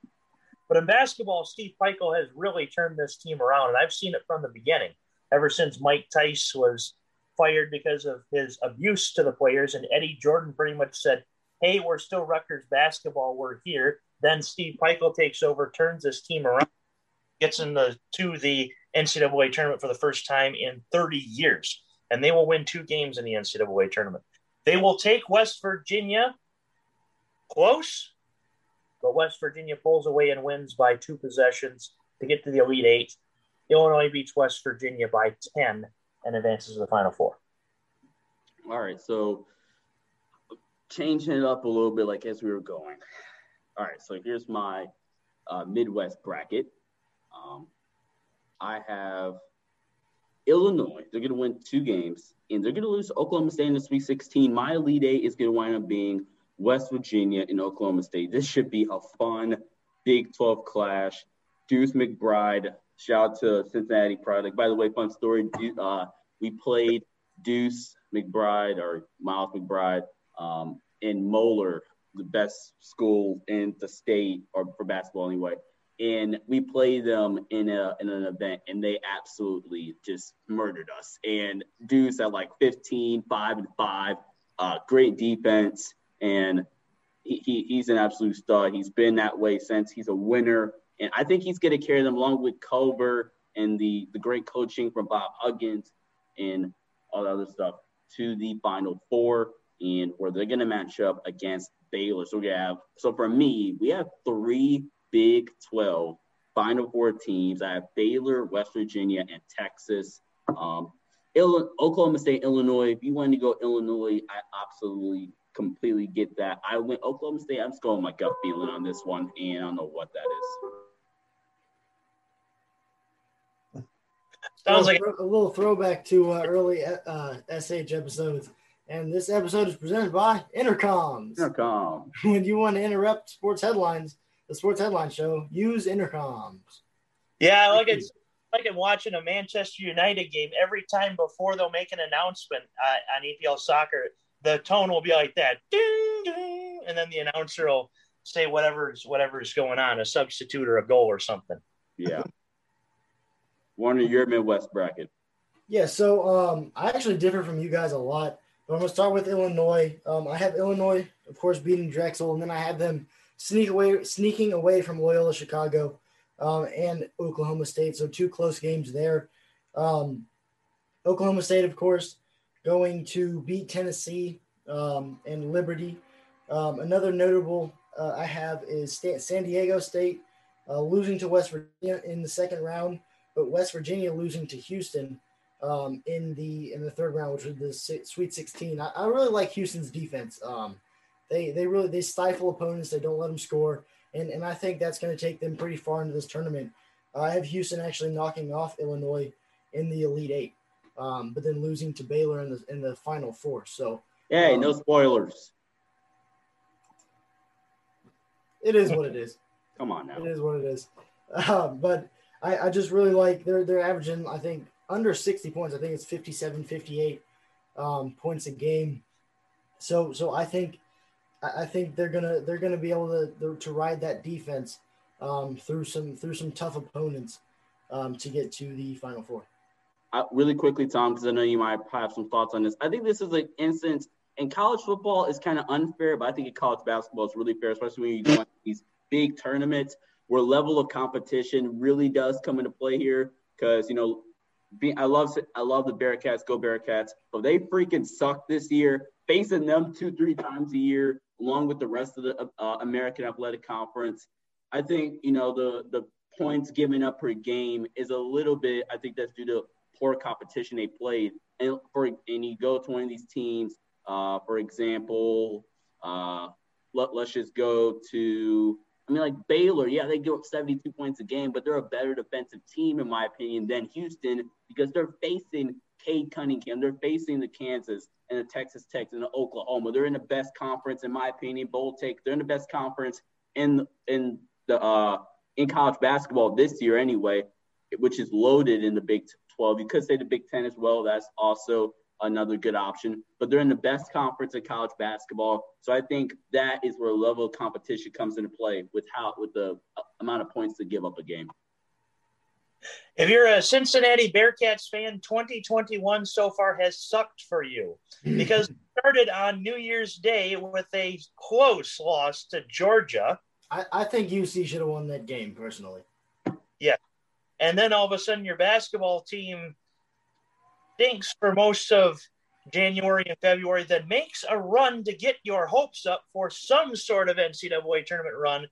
D: But in basketball, Steve Pikiell has really turned this team around, and I've seen it from the beginning. Ever since Mike Rice was fired because of his abuse to the players, and Eddie Jordan pretty much said, hey, we're still Rutgers basketball, we're here. Then Steve Pikiell takes over, turns this team around. gets into to the NCAA tournament for the first time in 30 years, and they will win two games in the NCAA tournament. They will take West Virginia close, but West Virginia pulls away and wins by two possessions to get to the Elite Eight. Illinois beats West Virginia by 10 and advances to the Final Four.
A: All right, so changing it up a little bit, like as we were going. All right, so here's my uh, Midwest bracket. Um, I have Illinois. They're going to win two games, and they're going to lose Oklahoma State in the Sweet 16. My Elite Eight is going to wind up being West Virginia and Oklahoma State. This should be a fun Big 12 clash. Deuce McBride, shout out to Cincinnati product. By the way, fun story. Uh, we played Deuce McBride or Miles McBride um, in Moeller, the best school in the state or for basketball anyway. And we played them in a in an event, and they absolutely just murdered us. And Deuce at like 15, 5 and 5, uh, great defense, and he, he, he's an absolute stud. He's been that way since. He's a winner, and I think he's going to carry them along with Culver and the the great coaching from Bob Huggins and all the other stuff to the Final Four and where they're going to match up against Baylor. So we have, so for me, we have three Big 12 Final Four teams. I have Baylor, West Virginia, and Texas. Um, Oklahoma State, Illinois. If you want to go Illinois, I absolutely completely get that. I went Oklahoma State. I'm just going my gut feeling on this one, and I don't know what that
B: is. Sounds like a little throwback to uh, early uh, SH episodes. And this episode is presented by Intercoms.
A: Intercom.
B: when you want to interrupt sports headlines, the sports headline show, use Intercoms.
D: Yeah, like it's like I'm watching a Manchester United game. Every time before they'll make an announcement uh, on EPL Soccer, the tone will be like that, ding, ding, and then the announcer will say whatever's whatever's going on, a substitute or a goal or something.
A: Yeah. One of your Midwest bracket.
B: Yeah, so um, I actually differ from you guys a lot. But I'm going to start with Illinois. Um, I have Illinois, of course, beating Drexel, and then I have them sneak away, sneaking away from Loyola Chicago um, and Oklahoma State. So two close games there. Um, Oklahoma State, of course, going to beat Tennessee um, and Liberty. Um, another notable uh, I have is San Diego State uh, losing to West Virginia in the second round, but West Virginia losing to Houston um, in the in the third round, which was the Sweet 16. I, I really like Houston's defense. Um, they they really they stifle opponents. They don't let them score, and and I think that's going to take them pretty far into this tournament. Uh, I have Houston actually knocking off Illinois in the Elite Eight, um, but then losing to Baylor in the in the Final Four. So
A: hey, um, no spoilers.
B: It is what it is.
A: Come on now.
B: It is what it is. Uh, but I, I just really like they're they're averaging I think under 60 points. I think it's 57, 58 um, points a game. So, so I think, I think they're gonna they're gonna be able to to ride that defense um, through some through some tough opponents um, to get to the final four.
A: Uh, really quickly, Tom, because I know you might have some thoughts on this. I think this is an instance in college football is kind of unfair, but I think in college basketball is really fair, especially when you go these big tournaments where level of competition really does come into play here. Because you know I love I love the Bearcats, go Bearcats, but they freaking suck this year. Facing them two three times a year, along with the rest of the uh, American Athletic Conference, I think you know the the points given up per game is a little bit. I think that's due to poor competition they played, and for and you go to one of these teams, uh, for example, uh, let, let's just go to I mean, like Baylor, yeah, they give up 72 points a game, but they're a better defensive team, in my opinion, than Houston because they're facing Cade Cunningham. They're facing the Kansas and the Texas Tech and the Oklahoma. They're in the best conference, in my opinion. Bold take. They're in the best conference in in the uh, in college basketball this year, anyway, which is loaded in the Big 12. You could say the Big 10 as well. That's also another good option. But they're in the best conference in college basketball, so I think that is where level of competition comes into play with how with the amount of points to give up a game.
D: If you're a Cincinnati Bearcats fan, 2021 so far has sucked for you because it started on New Year's Day with a close loss to Georgia.
B: I, I think UC should have won that game personally.
D: Yeah. and then all of a sudden your basketball team thinks for most of January and February, then makes a run to get your hopes up for some sort of NCAA tournament run,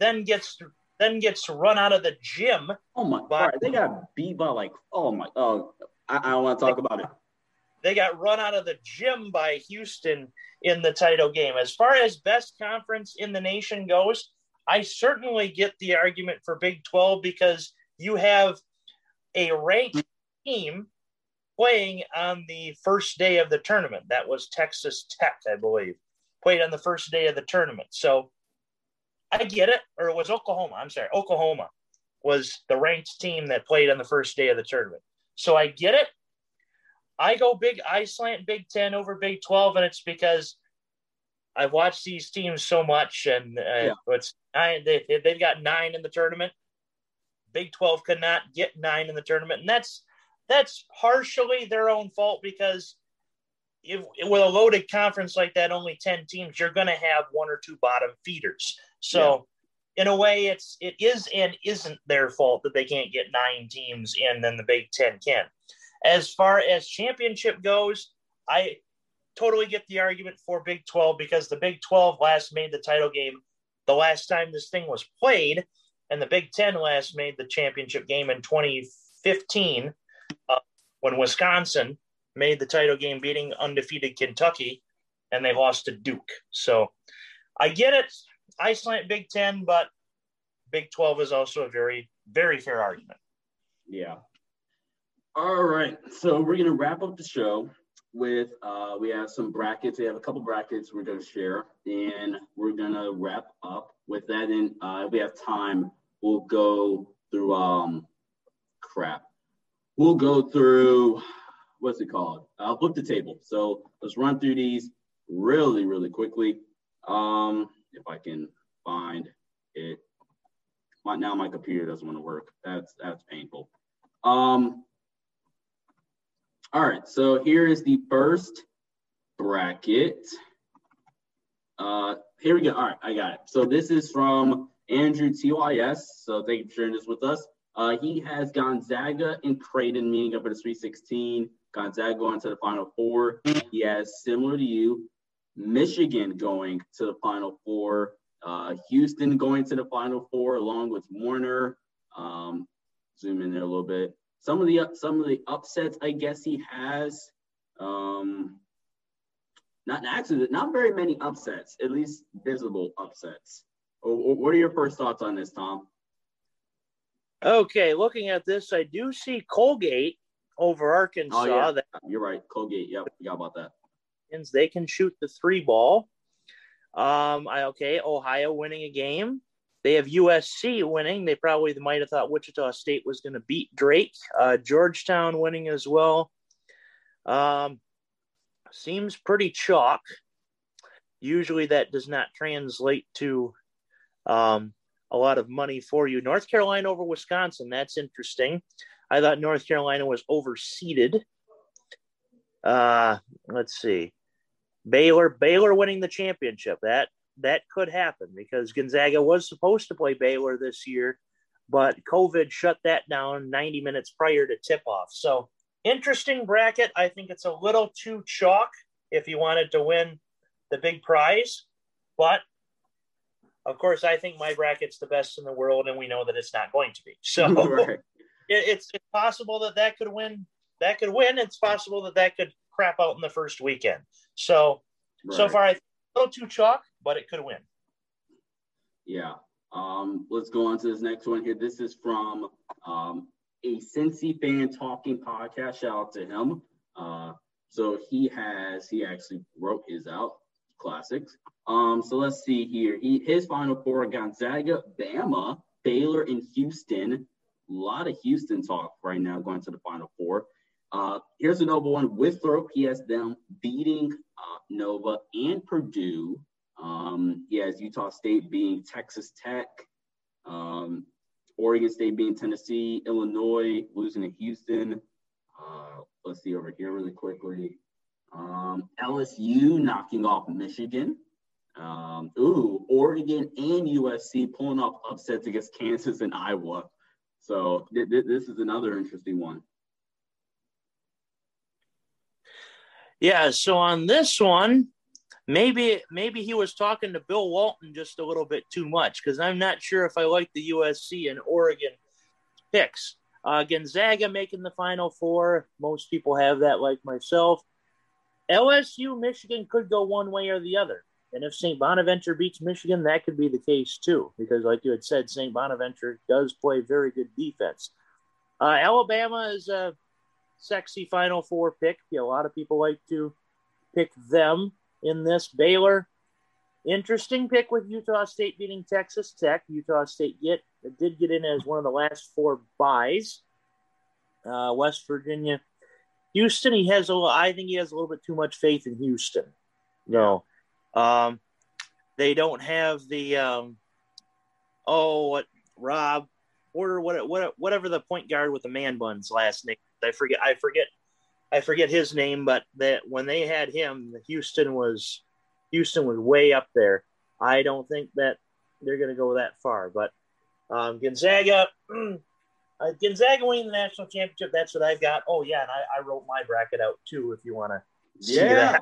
D: then gets then gets run out of the gym.
A: Oh my! By, they got beat by like oh my oh I, I don't want to talk about it.
D: They got run out of the gym by Houston in the title game. As far as best conference in the nation goes, I certainly get the argument for Big 12 because you have a ranked team playing on the first day of the tournament. That was Texas Tech, I believe, played on the first day of the tournament. So I get it. Or it was Oklahoma. I'm sorry. Oklahoma was the ranked team that played on the first day of the tournament. So I get it. I go big, I slant Big 10 over Big 12, and it's because I've watched these teams so much, and uh, yeah. it's nine, they, they've got nine in the tournament. Big 12 could not get nine in the tournament, and that's that's partially their own fault because if, with a loaded conference like that, only 10 teams, you're going to have one or two bottom feeders. So, yeah. in a way, it's it is and isn't their fault that they can't get nine teams in, then the Big Ten can. As far as championship goes, I totally get the argument for Big 12 because the Big 12 last made the title game the last time this thing was played, and the Big 10 last made the championship game in 2015 uh, when Wisconsin made the title game beating undefeated Kentucky and they lost to Duke. So I get it. I slant Big 10, but Big 12 is also a very, very fair argument.
A: Yeah. All right. So we're going to wrap up the show with uh, we have some brackets. We have a couple brackets we're going to share, and we're going to wrap up with that. And uh, if we have time, we'll go through um crap we'll go through what's it called? I'll flip the table. So let's run through these really, really quickly. Um, if I can find it. My, now my computer doesn't want to work. That's that's painful. Um, all right, so here is the first bracket. Uh, here we go. All right, I got it. So this is from Andrew TYS. So thank you for sharing this with us. Uh, he has Gonzaga and Creighton meeting up at the Sweet 16. Gonzaga going to the Final Four. He has, similar to you, Michigan going to the Final Four. Uh, Houston going to the Final Four along with Warner. Um, zoom in there a little bit. Some of the some of the upsets, I guess he has. Um, not actually, not very many upsets, at least visible upsets. What are your first thoughts on this, Tom?
D: Okay, looking at this, I do see Colgate over Arkansas. Oh,
A: yeah. That, You're right, Colgate. Yep, forgot about that.
D: They can shoot the three ball. Um, I okay, Ohio winning a game. They have USC winning. They probably might have thought Wichita State was going to beat Drake. Uh, Georgetown winning as well. Um, seems pretty chalk. Usually that does not translate to um, a lot of money for you. North Carolina over Wisconsin, that's interesting. I thought North Carolina was overseeded. Uh, let's see. Baylor, Baylor winning the championship. That that could happen because Gonzaga was supposed to play Baylor this year, but COVID shut that down 90 minutes prior to tip off. So interesting bracket. I think it's a little too chalk if you wanted to win the big prize, but of course, I think my bracket's the best in the world, and we know that it's not going to be. So right. it, it's it's possible that that could win. That could win. It's possible that that could crap out in the first weekend. So right. so far, I think a little too chalk, but it could win.
A: Yeah. Um, let's go on to this next one here. This is from um, a Cincy fan talking podcast. Shout out to him. Uh, so he has he actually wrote his out classics. Um, so let's see here. He his final four: Gonzaga, Bama, Baylor, and Houston. A lot of Houston talk right now going to the final four. Uh, here's a Nova one. Winthrop, he has them beating uh, Nova and Purdue. Um, he has Utah State being Texas Tech, um, Oregon State being Tennessee, Illinois losing to Houston. Uh, let's see over here really quickly. Um, LSU knocking off Michigan. Um, ooh, Oregon and USC pulling off upsets against Kansas and Iowa. So th- th- this is another interesting one.
D: Yeah. So on this one, maybe maybe he was talking to Bill Walton just a little bit too much because I'm not sure if I like the USC and Oregon picks. Uh, Gonzaga making the Final Four. Most people have that, like myself. LSU, Michigan could go one way or the other. And if St. Bonaventure beats Michigan, that could be the case too, because like you had said, St. Bonaventure does play very good defense. Uh, Alabama is a sexy Final Four pick. A lot of people like to pick them in this. Baylor, interesting pick with Utah State beating Texas Tech. Utah State get did get in as one of the last four buys. Uh, West Virginia, Houston. He has a. I think he has a little bit too much faith in Houston. No, um, they don't have the um, oh what Rob or what, what whatever the point guard with the man buns last name. I forget. I forget. I forget his name, but that when they had him, Houston was Houston was way up there. I don't think that they're going to go that far, but um, Gonzaga, uh, Gonzaga winning the national championship. That's what I've got. Oh yeah, and I, I wrote my bracket out too. If you want to see
A: Yeah.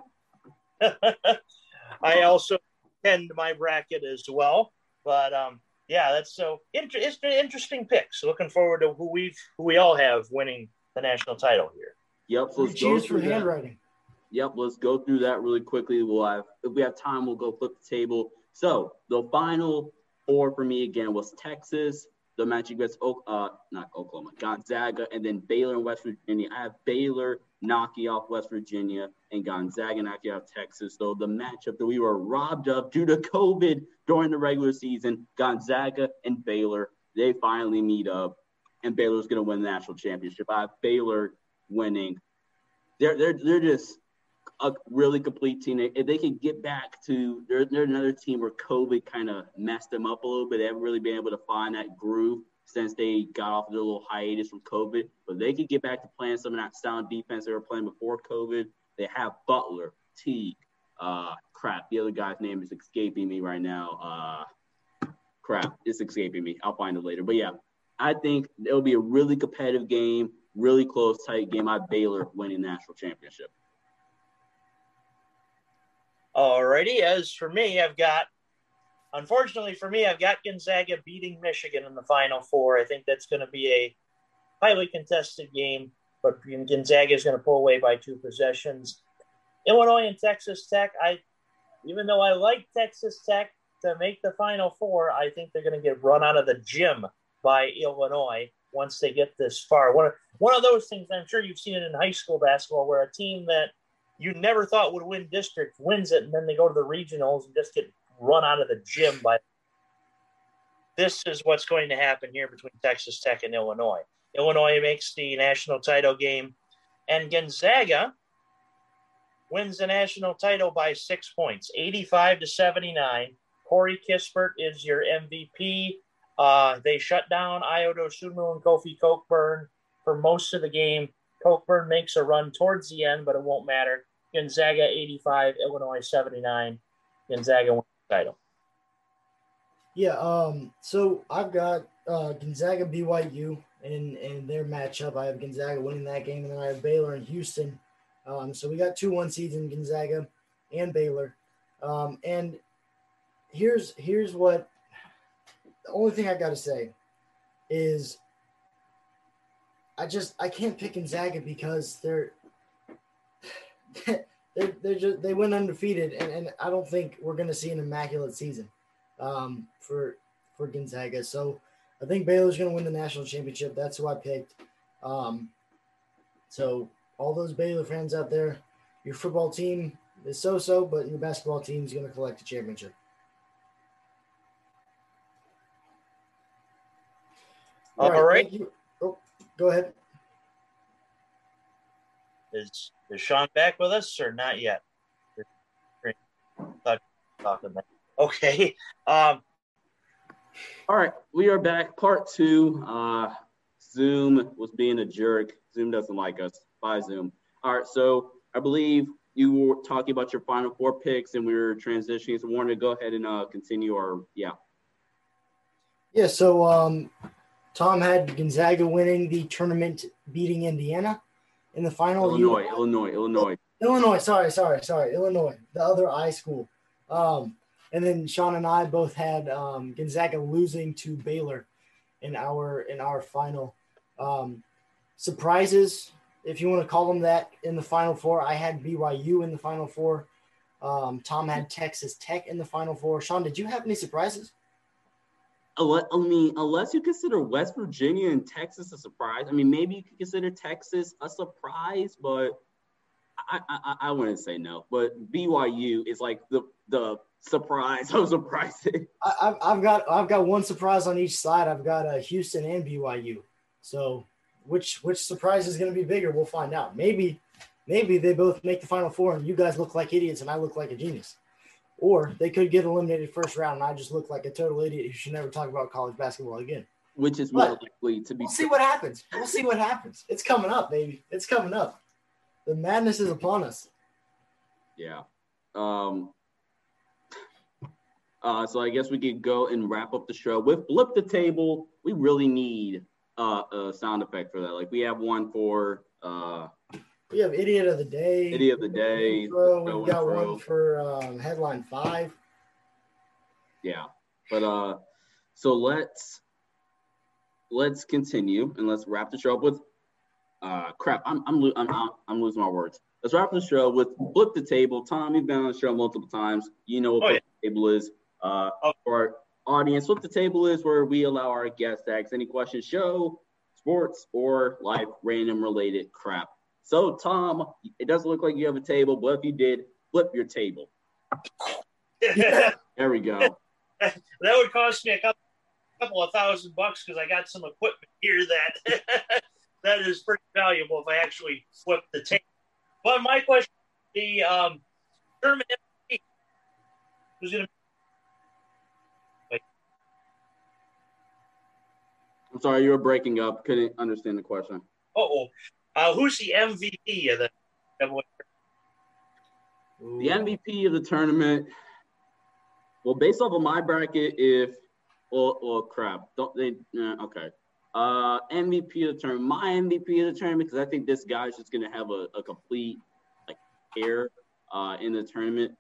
D: that. I also penned my bracket as well. But um, yeah, that's so inter- it's an interesting picks. Looking forward to who we've, who we all have winning the national title here.
A: Yep. Let's go
B: cheers for
A: through that.
B: handwriting.
A: Yep, let's go through that really quickly. We'll have, if we have time, we'll go flip the table. So the final four for me again was Texas, the match against Oak, uh, not Oklahoma, Gonzaga, and then Baylor and West Virginia. I have Baylor knocking off West Virginia and Gonzaga knocking out Texas. So the matchup that we were robbed of due to COVID during the regular season, Gonzaga and Baylor, they finally meet up, and Baylor's going to win the national championship. I have Baylor winning. They're they're they're just a really complete team. If they can get back to, they're, they're another team where COVID kind of messed them up a little bit. They haven't really been able to find that groove since they got off their little hiatus from COVID. But they could get back to playing some of that sound defense they were playing before COVID. They have Butler, Teague, uh, crap. The other guy's name is escaping me right now. Uh, crap, it's escaping me. I'll find it later. But yeah, I think it'll be a really competitive game, really close, tight game. I Baylor winning national championship.
D: Alrighty, as for me, I've got, unfortunately for me, I've got Gonzaga beating Michigan in the Final Four. I think that's going to be a highly contested game, but Gonzaga is going to pull away by two possessions. Illinois and Texas Tech, I, even though I like Texas Tech to make the Final Four, I think they're going to get run out of the gym by Illinois once they get this far. One of, one of those things, I'm sure you've seen it in high school basketball, where a team that you never thought would win district wins it, and then they go to the regionals and just get run out of the gym by. This is what's going to happen here between Texas Tech and Illinois. Illinois makes the national title game, and Gonzaga wins the national title by six points, 85 to 79. Corey Kispert is your MVP. Uh, they shut down Ayo Dosunmu and Kofi Cockburn for most of the game. Cockburn makes a run towards the end, but it won't matter. Gonzaga 85, Illinois 79. Gonzaga wins the title.
B: Yeah, um, so I've got uh, Gonzaga BYU in, in their matchup. I have Gonzaga winning that game, and then I have Baylor and Houston. Um, so we got two one seeds in Gonzaga and Baylor. Um, and here's here's what the only thing I got to say is I just I can't pick Gonzaga because they're they're, they're just they went undefeated, and, and I don't think we're gonna see an immaculate season um, for for Gonzaga. So I think Baylor's going to win the national championship. That's who I picked. Um, so all those Baylor fans out there, your football team is so-so, but your basketball team is going to collect the championship.
D: All right.
B: thank you. Oh, go ahead.
D: Is is Sean back with us or not yet? Talking there. Okay. Um,
A: All right, we are back. Part two. Uh, Zoom was being a jerk. Zoom doesn't like us. Bye, Zoom. All right, so I believe you were talking about your final four picks, and we were transitioning. So, wanted to go ahead and uh, continue our yeah.
B: Yeah, so um, Tom had Gonzaga winning the tournament, beating Indiana in the final.
A: Illinois, you, Illinois, Illinois.
B: Illinois. Sorry, sorry, sorry. Illinois, the other I school. Um, and then Sean and I both had um, Gonzaga losing to Baylor in our in our final. Um, surprises, if you want to call them that, in the final four. I had BYU in the final four. Um, Tom had Texas Tech in the final four. Sean, did you have any surprises?
A: I mean, unless you consider West Virginia and Texas a surprise, I mean, maybe you could consider Texas a surprise, but I, I, I wouldn't say no. But BYU is like the the surprise. I was surprised.
B: I, I've got I've got one surprise on each side. I've got uh, Houston and BYU. So which which surprise is going to be bigger? We'll find out. Maybe maybe they both make the final four and you guys look like idiots and I look like a genius. Or they could get eliminated first round and I just look like a total idiot who should never talk about college basketball again.
A: Which is more likely to be.
B: We'll see what happens. We'll see what happens. It's coming up, baby. It's coming up. The madness is upon us.
A: Yeah. Um. Uh, so I guess we could go and wrap up the show with flip the table. We really need uh, a sound effect for that. Like we have one for uh,
B: we have Idiot of the Day.
A: Idiot of the Day.
B: We've got one for um, headline five.
A: Yeah, but uh, so let's let's continue and let's wrap the show up with uh crap. I'm I'm I'm I'm losing my words. Let's wrap the show with flip the table. Tom, you've been on the show multiple times. You know what oh, flip yeah. the table is. Uh, oh. for our audience, flip the table is where we allow our guests to ask any questions, show, sports, or life random related crap. So, Tom, it doesn't look like you have a table, but if you did, flip your table. there we go.
D: that would cost me a couple, couple of thousand bucks because I got some equipment here that that is pretty valuable if I actually flip the table. But my question, the um, tournament who's going to
A: I'm sorry, you were breaking up. Couldn't understand the question.
D: Oh, uh, who's the MVP of the
A: The MVP of the tournament. Well, based off of my bracket, if well, well crap, don't they? Uh, okay. Uh, MVP of the tournament. My MVP of the tournament because I think this guy's just gonna have a, a complete like air uh, in the tournament.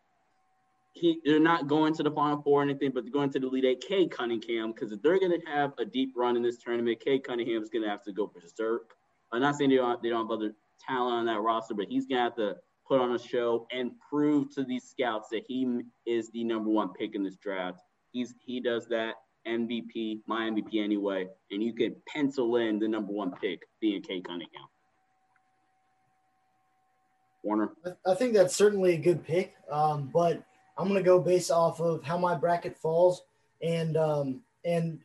A: He, they're not going to the final four or anything, but they're going to the Elite Eight. Cade Cunningham, because if they're to have a deep run in this tournament, Cade Cunningham is to have to go berserk. I'm not saying they don't, they don't have other talent on that roster, but he's gonna have to put on a show and prove to these scouts that he is the number one pick in this draft. He's he does that MVP, my MVP anyway, and you can pencil in the number one pick being Cade Cunningham. Warner,
B: I think that's certainly a good pick, um, but I'm gonna go based off of how my bracket falls and um, and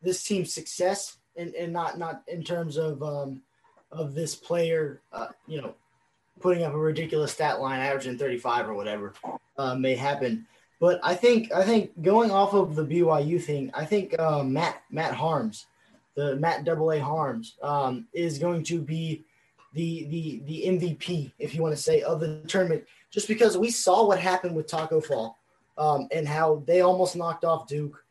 B: this team's success and, and not not in terms of um, of this player, uh, you know, putting up a ridiculous stat line, averaging 35 or whatever, uh, may happen. But I think I think going off of the BYU thing, I think uh, Matt Matt Haarms, the Matt Double A Haarms, um, is going to be the the the MVP, if you want to say, of the tournament, just because we saw what happened with Tacko Fall um, and how they almost knocked off Duke.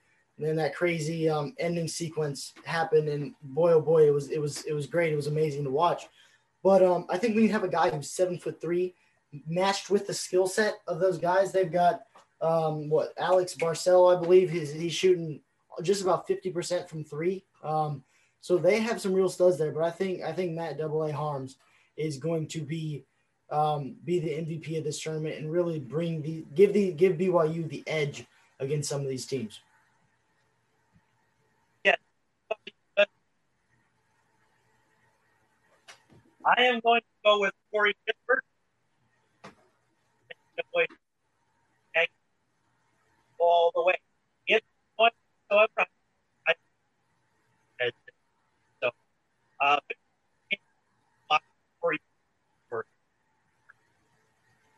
B: And then that crazy um, ending sequence happened, and boy, oh boy, it was it was it was great. It was amazing to watch. But um, I think we have a guy who's seven foot three, matched with the skill set of those guys. They've got um, what Alex Barcello, I believe, he's, he's shooting just about fifty percent from three. Um, so they have some real studs there. But I think I think Matt Double A Haarms is going to be um, be the MVP of this tournament and really bring the give the give BYU the edge against some of these teams.
D: I am going to go with Corey Kispert. All the way. So, so uh,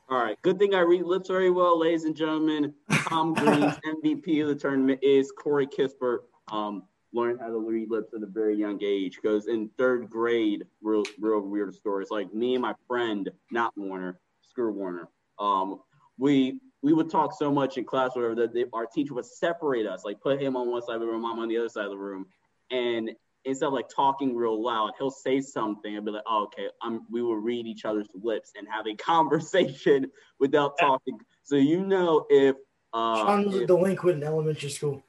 A: all right. Good thing I read lips very well, ladies and gentlemen. Tom Greene's MVP of the tournament is Corey Kispert. Um, learned how to read lips at a very young age. Because in third grade, real real weird stories. Like me and my friend, not Warner, screw Warner. Um, we we would talk so much in class, whatever, that they, our teacher would separate us, like put him on one side of the room, on the other side of the room, and instead of like talking real loud, he'll say something and be like, oh, "Okay, I'm." We will read each other's lips and have a conversation without talking. So you know if uh,
B: Sean was a delinquent in elementary school.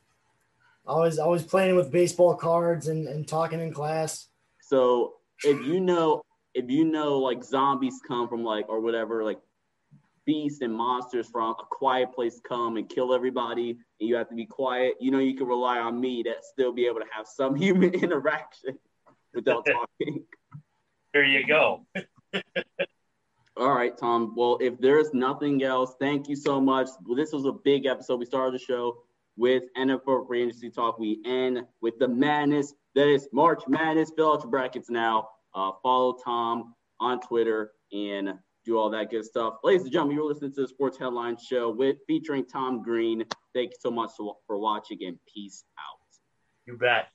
B: Always, always playing with baseball cards and, and talking in class.
A: So if you know, if you know, like zombies come from like or whatever, like beasts and monsters from a quiet place come and kill everybody, and you have to be quiet. You know, you can rely on me to still be able to have some human interaction without talking.
D: There you go.
A: All right, Tom. Well, if there's nothing else, thank you so much. Well, this was a big episode. We started the show with NFL Free Agency Talk. We end with the madness that is March Madness. Fill out your brackets now. Uh, follow Tom on Twitter and do all that good stuff. Ladies and gentlemen, you're listening to the Sports Headline Show with featuring Tom Greene. Thank you so much for watching and peace out.
D: You bet.